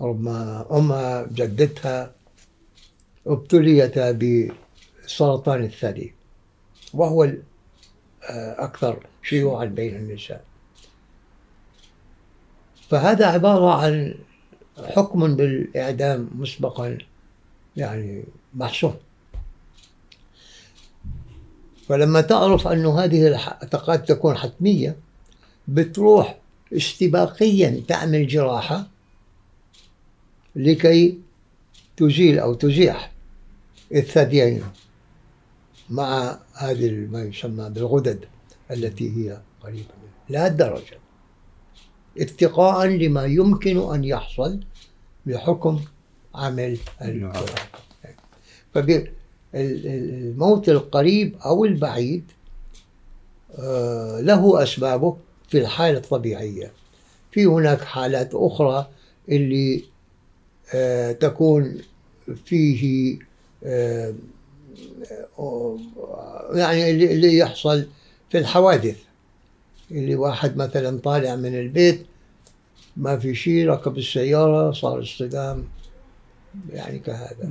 ربما أمها جدتها ابتليتا بسرطان الثدي وهو آه، أكثر شيوعا بين النساء. فهذا عبارة عن حكم بالإعدام مسبقا يعني محسوم. فلما تعرف أنه هذه قد تكون حتمية بتروح استباقيا تعمل جراحة لكي تزيل أو تزيح الثديين مع هذه ما يسمى بالغدد التي هي قريبة لا الدرجة اتقاء لما يمكن أن يحصل بحكم عمل الجراحة. فالموت القريب أو البعيد آه، له أسبابه. في الحالة الطبيعية. في هناك حالات أخرى اللي آه، تكون فيه آه، يعني اللي يحصل في الحوادث. اللي واحد مثلا طالع من البيت ما في شيء ركب السيارة صار اصطدام يعني كهذا.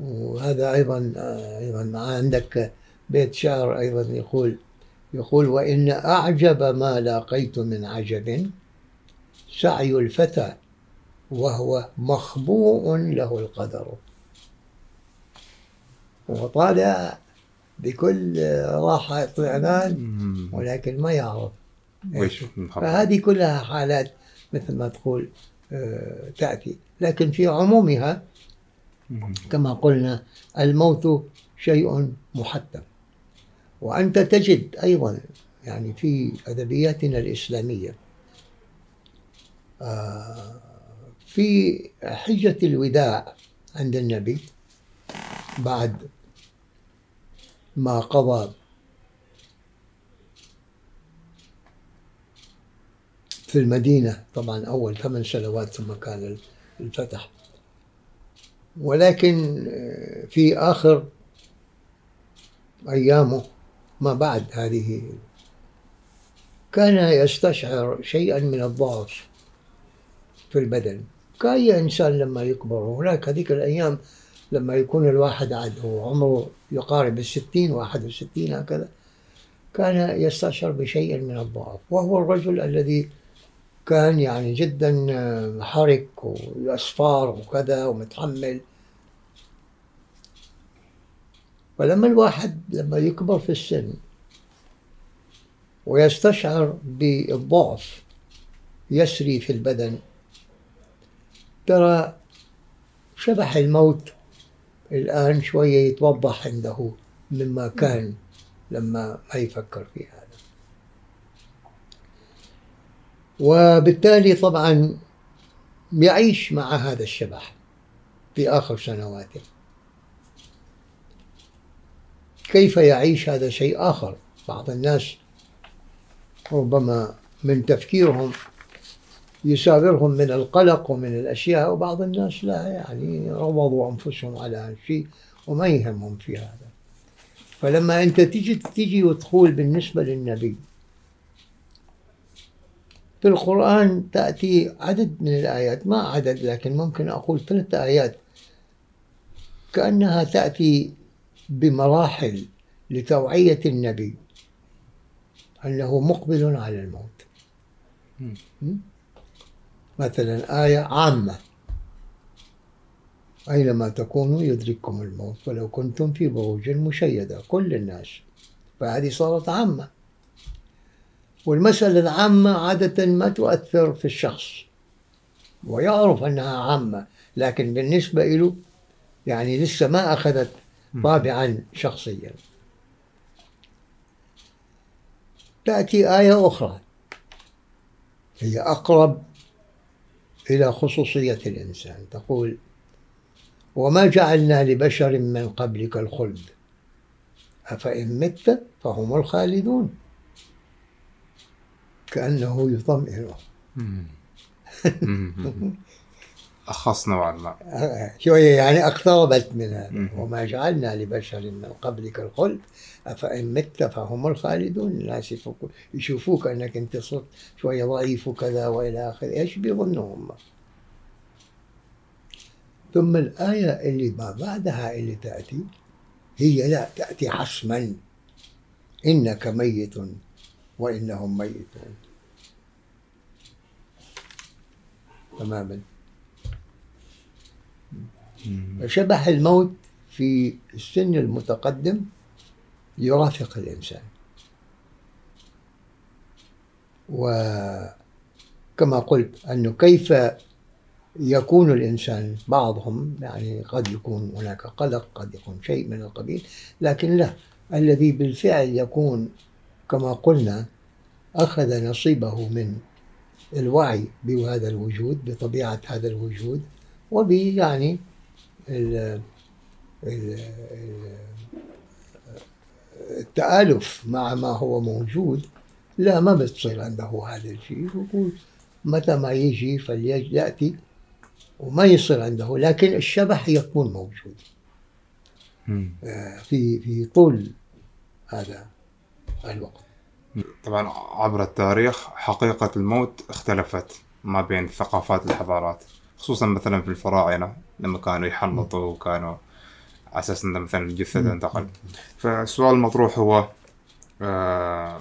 وهذا أيضا آه، أيضا عندك بيت شعر أيضا يقول يقول وإن أعجب ما لاقيت من عجب سعي الفتى وهو مخبوء له القدر. وطالع بكل راحة اطمئنان ولكن ما يعرف. فهذه كلها حالات مثل ما تقول آه، تأتي. لكن في عمومها كما قلنا الموت شيء محتم. وأنت تجد أيضا يعني في أدبياتنا الإسلامية آه، في حجة الوداع عند النبي بعد ما قضى في المدينة طبعا أول ثمان سنوات ثم كان الفتح. ولكن في آخر أيامه ما بعد هذه. كان يستشعر شيئا من الضعف في البدن. كأي إنسان لما يكبر وهناك هذيك الأيام لما يكون الواحد عنده عمره يقارب الستين واحد وستين هكذا كان يستشعر بشيء من الضعف. وهو الرجل الذي كان يعني جدا حرك وأسفار وكذا ومتحمل. فلما الواحد لما يكبر في السن ويستشعر بالضعف يسري في البدن ترى شبح الموت الآن شوية يتوضح عنده مما كان لما ما يفكر في هذا. وبالتالي طبعا يعيش مع هذا الشبح في آخر سنواته. كيف يعيش هذا شيء آخر؟ بعض الناس ربما من تفكيرهم يسابرهم من القلق ومن الأشياء وبعض الناس لا يعني روضوا أنفسهم على هالشيء وما يهمهم في هذا. فلما أنت تيجي تيجي وتقول بالنسبة للنبي في القرآن تأتي عدد من الآيات ما عدد لكن ممكن أقول ثلاث آيات كأنها تأتي بمراحل لتوعية النبي. أنه مقبل على الموت. مثلا آية عامة. أينما تكونوا يدرككم الموت ولو كنتم في بروج مشيدة كل الناس. فهذه صارت عامة. والمسألة العامة عادة ما تؤثر في الشخص. ويعرف أنها عامة لكن بالنسبة له يعني لسه ما أخذت طابعا شخصيا. تأتي آية أخرى. هي أقرب إلى خصوصية الإنسان. تقول وما جعلنا لبشر من قبلك الخلد. أفإن مت فهم الخالدون. كأنه يطمئنه [LAUGHS] أخص نوعا ما. شوية يعني أقتربت من هذا وما جعلنا لبشر من قبلك الخلد أفإن مت فهم الخالدون. الناس يشوفوك أنك أنت صرت شوية ضعيف وكذا وإلى آخره إيش بيظنوا هم ثم الآية اللي ما بعدها اللي تأتي هي لا تأتي حسما إنك ميت وإنهم ميتون. تماما. فشبح الموت في السن المتقدم يرافق الإنسان. وكما قلت أنه كيف يكون الإنسان بعضهم يعني قد يكون هناك قلق قد يكون شيء من القبيل لكن لا الذي بالفعل يكون كما قلنا أخذ نصيبه من الوعي بهذا الوجود بطبيعة هذا الوجود وب يعني التآلف مع ما هو موجود لا ما بتصير عنده هذا الشيء. يقول متى ما يجي فليأتي وما يصير عنده لكن الشبح يكون موجود. آه، في في طول هذا الوقت. طبعا عبر التاريخ حقيقة الموت اختلفت ما بين ثقافات الحضارات. خصوصا مثلا في الفراعنة لما كانوا يحنطوا وكانوا على أساس إن مثلا الجثة تنتقل. فالسؤال المطروح هو آه،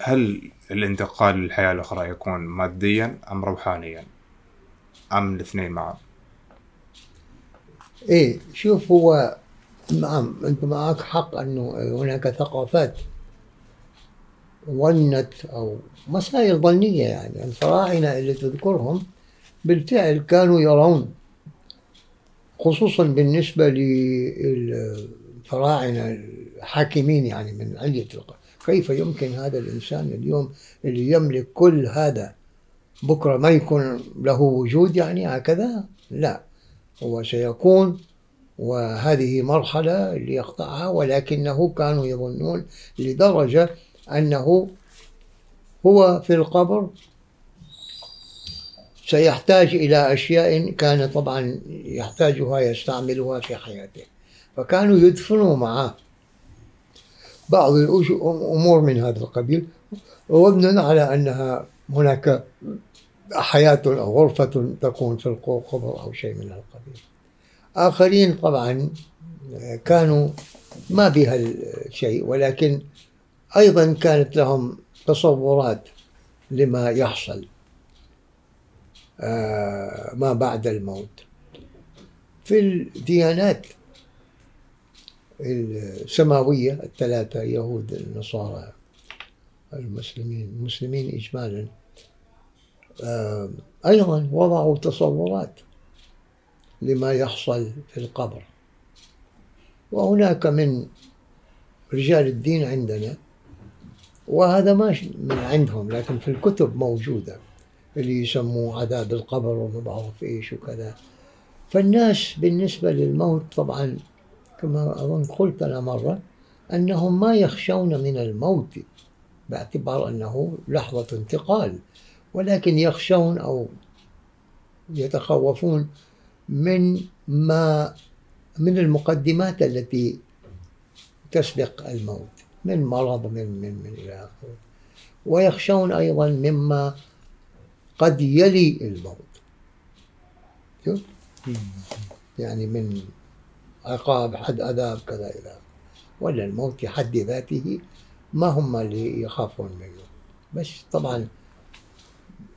هل الانتقال للحياة الأخرى يكون ماديا أم روحانيا؟ أم الاثنين معا؟ إيه شوف هو نعم أنت معك حق أنه هناك ثقافات ظنت أو مسائل ظنية يعني. الفراعنة اللي تذكرهم بالفعل كانوا يرون خصوصا بالنسبة للفراعنة الحاكمين يعني من علية كيف يمكن هذا الإنسان اليوم اللي يملك كل هذا بكرة ما يكون له وجود يعني هكذا؟ لا هو سيكون وهذه مرحلة اللي يقطعها ولكنه كانوا يظنون لدرجة أنه هو في القبر سيحتاج إلى أشياء كان طبعا يحتاجها يستعملها في حياته. فكانوا يدفنوا معه بعض الأمور من هذا القبيل وابنا على أنها هناك حياة أو غرفة تكون في القبر أو شيء من القبيل آخرين طبعا كانوا ما بها الشيء ولكن أيضا كانت لهم تصورات لما يحصل. ما بعد الموت. في الديانات السماوية الثلاثة يهود النصارى المسلمين المسلمين إجمالا آه، أيضا وضعوا تصورات لما يحصل في القبر. وهناك من رجال الدين عندنا وهذا ما من عندهم لكن في الكتب موجودة. اللي يسموه عذاب القبر وما بعرف إيش وكذا. فالناس بالنسبة للموت طبعا كما أظن قلت أنا مرة أنهم ما يخشون من الموت باعتبار أنه لحظة انتقال ولكن يخشون أو يتخوفون من ما من المقدمات التي تسبق الموت من مرض من من من إلى آخره. ويخشون أيضا مما قد يلي الموت. يعني من عقاب حد عذاب كذا إلى ولا الموت في حد ذاته ما هم اللي يخافون منه. بس طبعا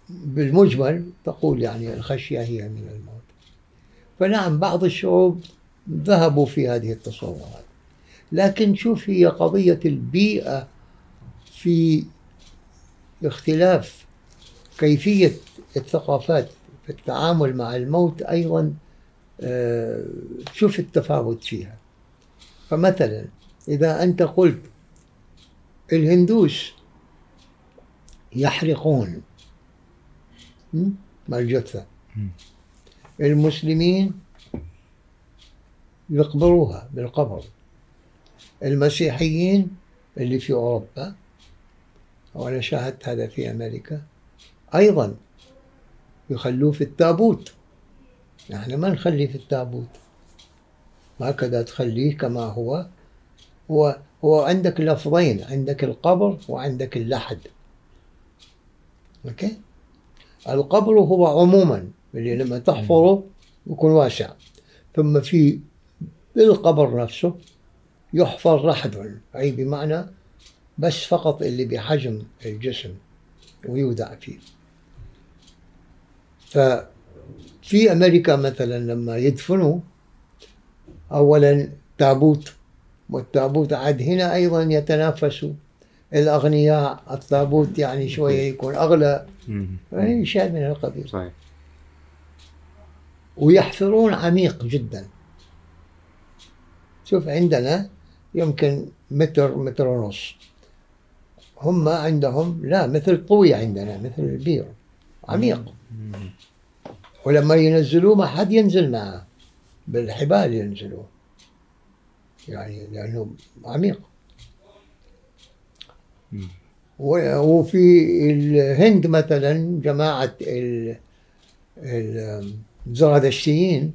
بالمجمل تقول يعني الخشية هي من الموت. فنعم بعض الشعوب ذهبوا في هذه التصورات. لكن شوف هي قضية البيئة في اختلاف كيفية الثقافات في التعامل مع الموت أيضا آه، شوف التفاوت فيها. فمثلا إذا أنت قلت الهندوس يحرقون مع الجثة المسلمين يقبروها بالقبر. المسيحيين اللي في أوروبا وأنا شاهدت هذا في أمريكا أيضا يخلوه في التابوت. نحن ما نخليه في التابوت. هكذا تخليه كما هو. هو هو عندك لفظين عندك القبر وعندك اللحد. أوكي؟ القبر هو عموما اللي لما تحفره يكون واسع. ثم في القبر نفسه يحفر رحد أي بمعنى بس فقط اللي بحجم الجسم ويودع فيه. ففي أمريكا مثلا لما يدفنوا أولا تابوت والتابوت عاد هنا أيضا يتنافسوا. الأغنياء التابوت يعني شوية يكون أغلى. أي شيء من القبيل. صحيح. ويحفرون عميق جدا. شوف عندنا يمكن متر متر ونص. هم عندهم لا مثل طوي عندنا مثل البير. عميق. ولما ينزلوه ما حد ينزل معه. بالحبال ينزلوه. يعني لأنه عميق. وفي الهند مثلا جماعة الزرادشتيين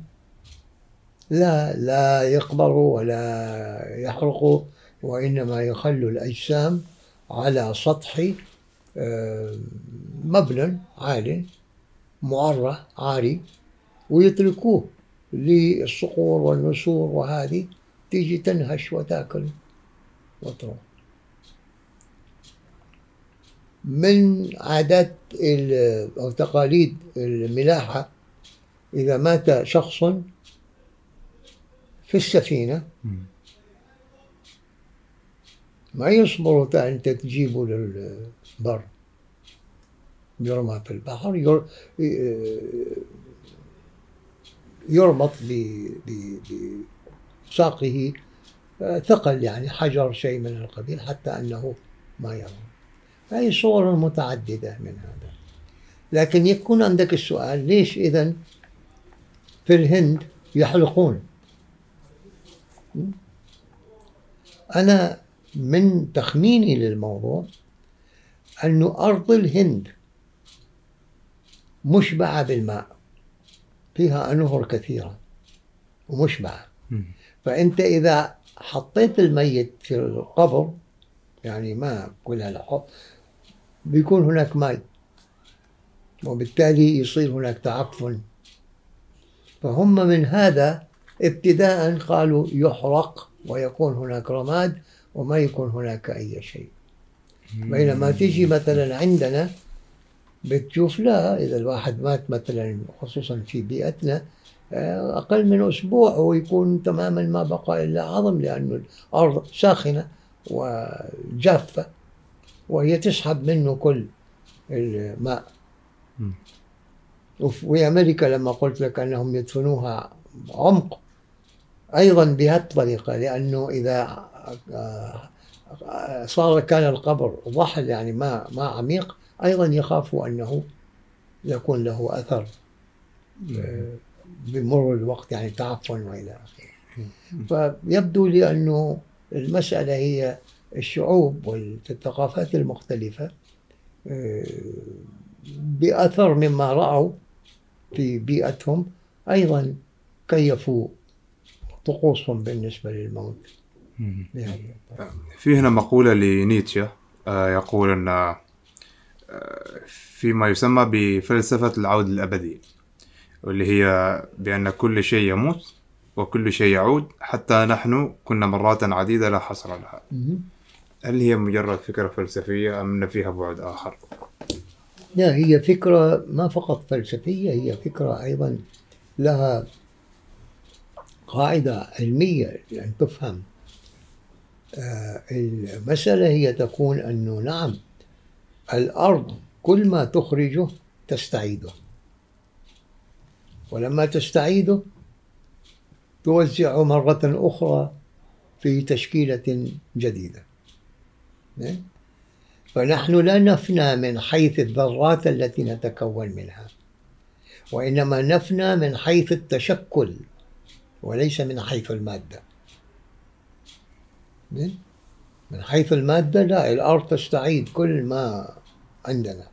لا لا يقبروا ولا يحرقوا وإنما يخلوا الأجسام على سطح آه، مبنى عالي معرة عالي ويتركوه للصقور والنسور وهذه تيجي تنهش وتأكل وتروح. من عادات أو تقاليد الملاحة إذا مات شخص في السفينة ما يصبروا أنت تجيبه للبر. يرمى في البحر يربط بساقه ثقل يعني حجر شيء من القبيل حتى أنه ما يرمى فهي صور متعددة من هذا. لكن يكون عندك السؤال ليش إذا في الهند يحلقون؟ أنا من تخميني للموضوع أن أرض الهند مشبعة بالماء. فيها أنهر كثيرة. ومشبعة. فأنت إذا حطيت الميت في القبر يعني ما كل هالحب بيكون هناك ماء. وبالتالي يصير هناك تعفن. فهم من هذا ابتداء قالوا يحرق ويكون هناك رماد وما يكون هناك أي شيء. بينما تيجي مثلا عندنا بتشوف لا إذا الواحد مات مثلا خصوصا في بيئتنا آه، أقل من أسبوع ويكون تماما ما بقى إلا عظم لأنه الأرض ساخنة وجافة وهي تسحب منه كل الماء. وفي أمريكا لما قلت لك أنهم يدفنوها عمق أيضا بهالطريقة لأنه إذا آه، صار كان القبر ضحل يعني ما ما عميق أيضا يخافوا أنه يكون له أثر آه، بمرور الوقت يعني تعفن وإلى آخره. فيبدو لي أنه المسألة هي الشعوب والثقافات المختلفة آه، بأثر مما رأوا في بيئتهم. أيضا كيفوا طقوسهم بالنسبة للموت. في هنا مقولة لنيتشه آه، يقول أن فيما يسمى بفلسفة العود الأبدي واللي هي بأن كل شيء يموت وكل شيء يعود حتى نحن كنا مرات عديدة لا حصر لها هل هي مجرد فكرة فلسفية أم أن فيها بعد آخر؟ لا هي فكرة ما فقط فلسفية هي فكرة أيضا لها قاعدة علمية أن تفهم آه، المسألة هي تكون أنه نعم الأرض كل ما تخرجه تستعيده. ولما تستعيده توزعه مرة أخرى في تشكيلة جديدة. فنحن لا نفنى من حيث الذرات التي نتكون منها وإنما نفنى من حيث التشكل وليس من حيث المادة. من حيث المادة لا الأرض تستعيد كل ما عندنا.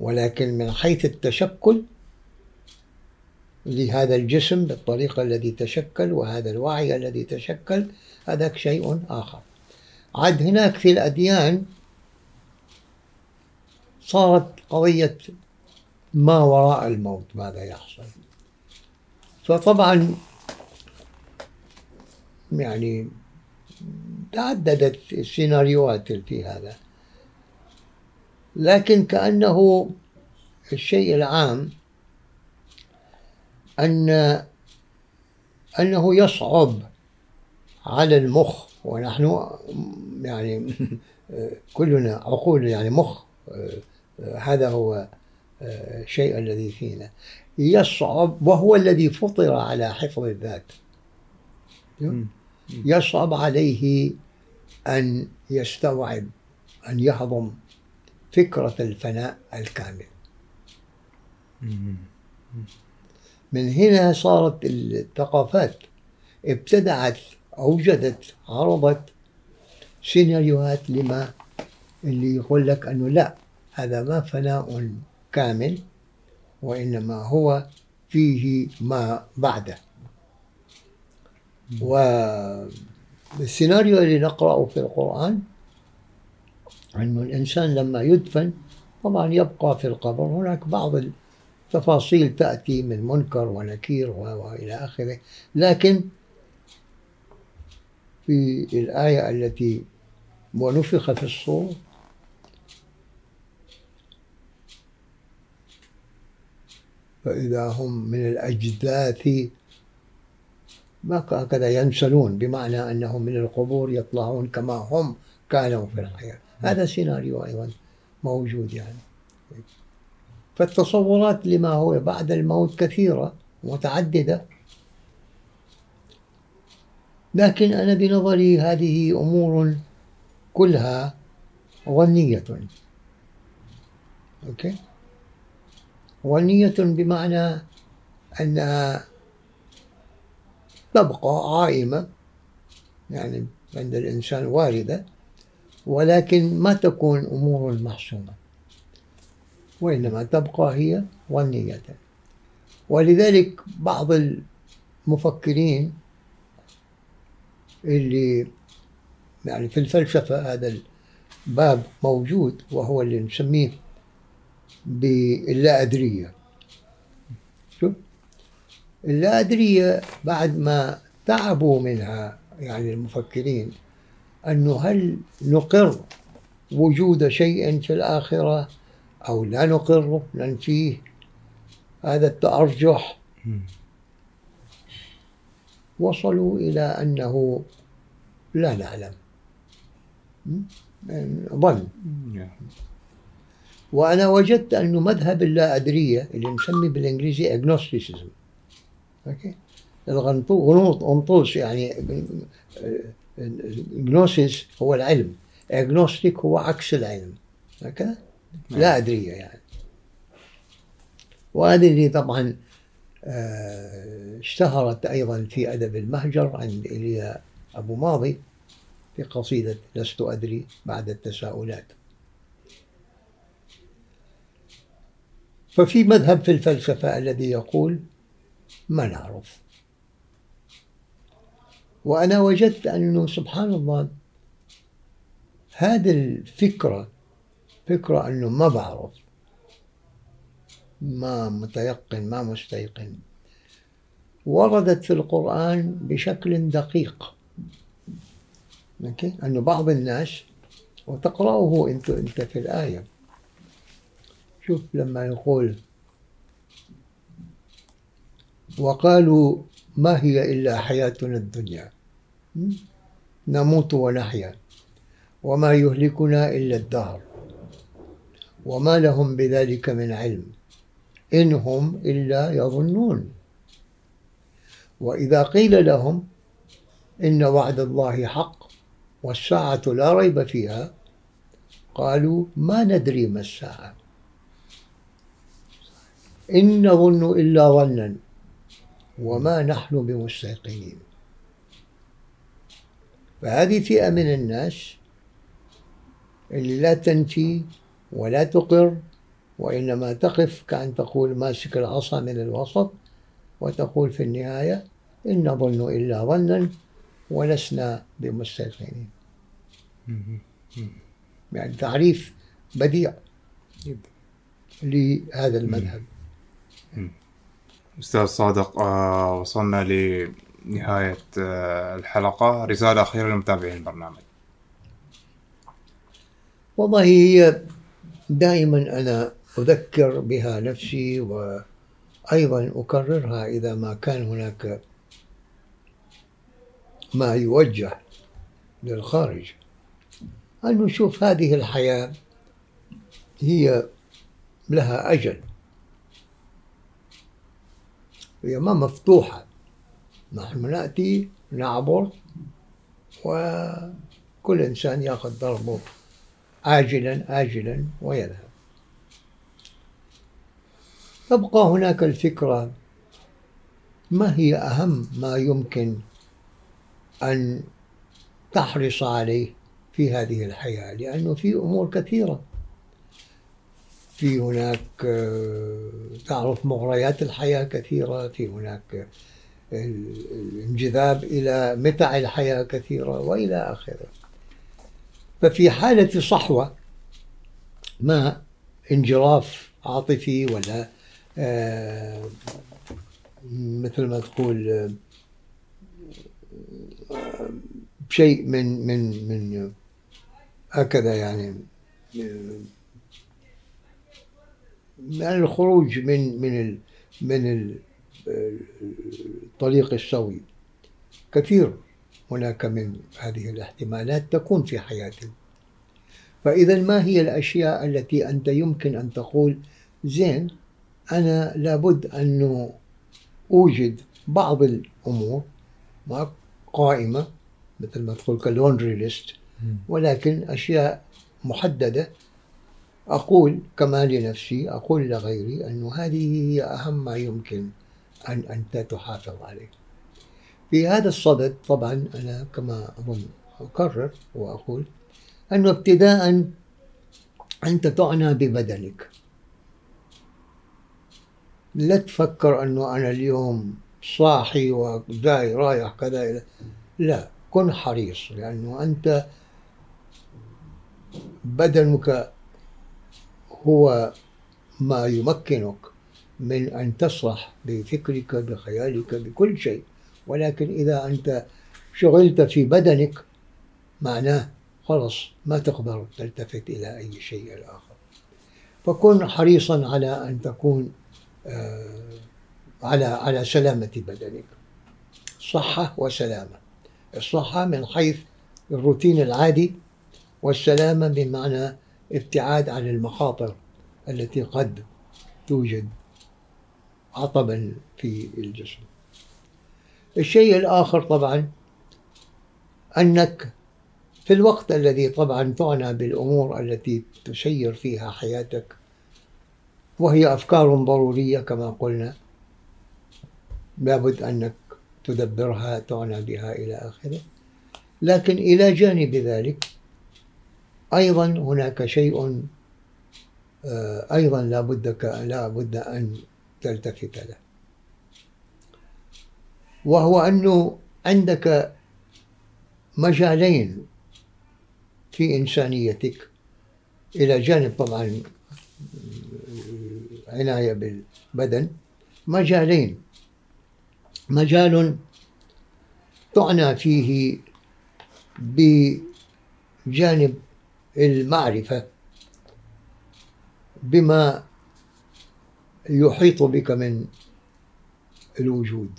ولكن من حيث التشكل لهذا الجسم بالطريقة الذي تشكل وهذا الوعي الذي تشكل هذاك شيء آخر. عاد هناك في الأديان صارت قضية ما وراء الموت ماذا يحصل؟ فطبعا يعني تعددت السيناريوهات في هذا. لكن كأنه الشيء العام أن أنه يصعب على المخ ونحن يعني [LAUGHS] كلنا عقول يعني مخ هذا هو الشيء الذي فينا. يصعب وهو الذي فطر على حفظ الذات. يصعب عليه أن يستوعب أن يهضم. فكرة الفناء الكامل. من هنا صارت الثقافات ابتدعت أوجدت عرضت سيناريوهات لما اللي يقول لك أنه لا هذا ما فناء كامل وإنما هو فيه ما بعده. والسيناريو اللي نقرأه في القرآن أنه الإنسان لما يدفن طبعا يبقى في القبر. هناك بعض التفاصيل تأتي من منكر ونكير وإلى آخره. لكن في الآية التي ونفخ في الصور فإذا هم من الأجداث ما هكذا ينسلون بمعنى أنهم من القبور يطلعون كما هم كانوا في الحياة هذا سيناريو أيضا موجود يعني. فالتصورات لما هو بعد الموت كثيرة متعددة. لكن أنا بنظري هذه أمور كلها ظنية. أوكي؟ ظنية بمعنى أنها تبقى عائمة يعني عند الإنسان واردة. ولكن ما تكون أمور محسومة. وإنما تبقى هي ظنية ولذلك بعض المفكرين اللي يعني في الفلسفة هذا الباب موجود وهو اللي نسميه باللا أدرية شوف اللا أدرية بعد ما تعبوا منها يعني المفكرين أنه هل نقر وجود شيء في الآخرة أو لا نقره ننفيه هذا التأرجح. وصلوا إلى أنه لا نعلم. ظن. وأنا وجدت أنه مذهب اللا أدرية اللي نسميه بالإنجليزي agnosticism. okay؟ الغنوص غنوص يعني gnosis هو العلم. agnostic هو عكس العلم. هكذا لا أدرية يعني. وهذه اللي طبعا آه، اشتهرت أيضا في أدب المهجر عند إيليا أبو ماضي في قصيدة لست أدري بعد التساؤلات. ففي مذهب في الفلسفة الذي يقول ما نعرف؟ وأنا وجدت أنه سبحان الله هذه الفكرة فكرة أنه ما بعرف ما متيقن ما مستيقن. وردت في القرآن بشكل دقيق. أنه بعض الناس وتقرأه أنت أنت في الآية. شوف لما يقول وقالوا ما هي إلا حياتنا الدنيا. نموت ونحيا وما يهلكنا إلا الدهر. وما لهم بذلك من علم إن هم إلا يظنون. وإذا قيل لهم إن وعد الله حق والساعة لا ريب فيها قالوا ما ندري ما الساعة. إن نظن إلا ظنا وما نحن بمستيقنين. فهذه فئة من الناس اللي لا تنفي ولا تقر وإنما تقف كأن تقول ماسك العصا من الوسط وتقول في النهاية إن نظن إلا ظنا ولسنا بمستيقنين. يعني تعريف بديع لهذا المذهب. أستاذ صادق آه وصلنا لنهاية آه الحلقة. رسالة أخيرة لمتابعين البرنامج. والله هي دائما أنا أذكر بها نفسي وأيضا أكررها إذا ما كان هناك ما يوجه للخارج. أن نشوف هذه الحياة هي لها أجل. هي ما مفتوحة. نحن نأتي نعبر وكل إنسان يأخذ ضربه عاجلا آجلا ويذهب. تبقى هناك الفكرة ما هي أهم ما يمكن أن تحرص عليه في هذه الحياة؟ لأنه في أمور كثيرة. في هناك تعرف مغريات الحياة كثيرة في هناك الانجذاب إلى متع الحياة كثيرة وإلى آخره. ففي حالة صحوة ما انجراف عاطفي ولا آه، مثل ما تقول آه، شيء من من من هكذا يعني يعني الخروج من من من الطريق السوي كثير هناك من هذه الاحتمالات تكون في حياتنا فإذا ما هي الأشياء التي أنت يمكن أن تقول زين أنا لابد أن أوجد بعض الأمور ما قائمة مثل ما تقول كاللوندري ليست ولكن أشياء محددة. أقول كما لنفسي أقول لغيري أن هذه هي أهم ما يمكن أن أنت تحافظ عليه. في هذا الصدد طبعا أنا كما أظن أكرر وأقول أنه ابتداء أنت تعنى ببدنك. لا تفكر أنه أنا اليوم صاحي وجاي رايح كذا لا كن حريص لأنه أنت بدنك هو ما يمكنك. من أن تصلح بفكرك بخيالك بكل شيء. ولكن إذا أنت شغلت في بدنك معناه خلص ما تقدر تلتفت إلى أي شيء آخر فكن حريصا على أن تكون آه، على على سلامة بدنك. صحة وسلامة. الصحة من حيث الروتين العادي والسلامة بمعنى ابتعاد عن المخاطر التي قد توجد. عطبا في الجسم. الشيء الآخر طبعا أنك في الوقت الذي طبعا تعنى بالأمور التي تسير فيها حياتك وهي أفكار ضرورية كما قلنا لابد أنك تدبرها تعنى بها إلى آخره. لكن إلى جانب ذلك أيضا هناك شيء آه، أيضا لا بد لا بد أن تلتفت له. وهو أنه عندك مجالين في إنسانيتك. إلى جانب طبعا عناية بالبدن. مجالين. مجال تعنى فيه بجانب المعرفة بما يحيط بك من الوجود.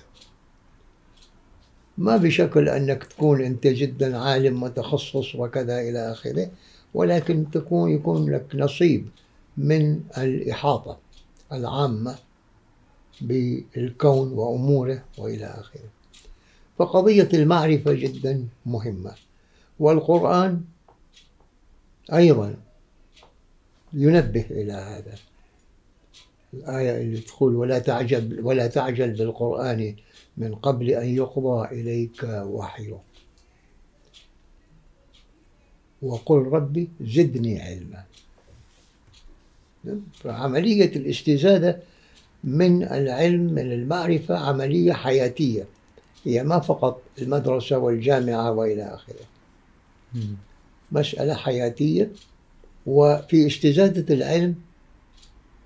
ما بشكل أنك تكون أنت جدا عالم متخصص وكذا إلى آخره ولكن تكون يكون لك نصيب من الإحاطة العامة بالكون وأموره وإلى آخره. فقضية المعرفة جدا مهمة. والقرآن أيضا ينبه إلى هذا. الآية اللي تقول ولا تعجل ولا تعجل بالقرآن من قبل أن يقضى إليك وحيه. وقل ربي زدني علما. فعملية الاستزادة من العلم من المعرفة عملية حياتية. هي ما فقط المدرسة والجامعة وإلى آخره. مسألة حياتية وفي استزادة العلم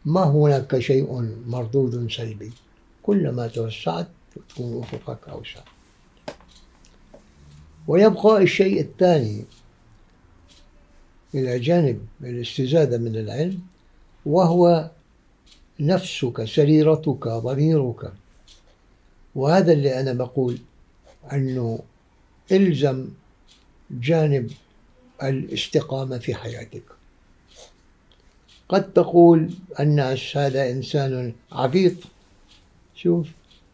ما هناك شيء مردود سلبي. كلما توسعت تكون أفقك أوسع. ويبقى الشيء الثاني إلى جانب الاستزادة من العلم وهو نفسك سريرتك ضميرك. وهذا اللي أنا بقول أنه إلزم جانب الاستقامة في حياتك. قد تقول الناس هذا إنسان عبيط شوف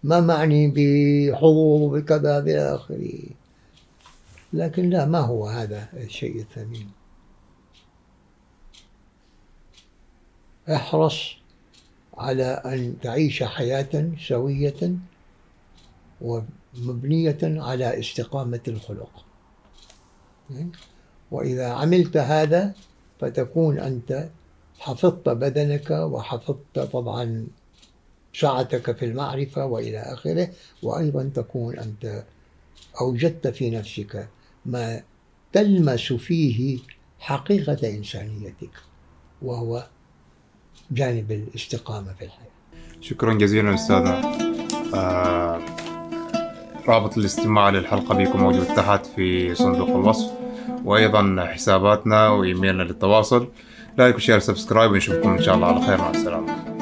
ما معني بحضور بكذا إلى آخره لكن لا ما هو هذا الشيء الثمين؟ احرص على أن تعيش حياة سوية ومبنية على استقامة الخلق. وإذا عملت هذا فتكون أنت حفظت بدنك وحفظت طبعا سعتك في المعرفة وإلى آخره وأيضا تكون أنت أوجدت في نفسك ما تلمس فيه حقيقة إنسانيتك وهو جانب الاستقامة في الحياة. شكرا جزيلا أستاذنا آه رابط الاستماع للحلقة بيكون موجود تحت في صندوق الوصف وأيضا حساباتنا وإيميلنا للتواصل. like و share subscribe ونشوفكم إن شاء الله على خير. مع السلامة.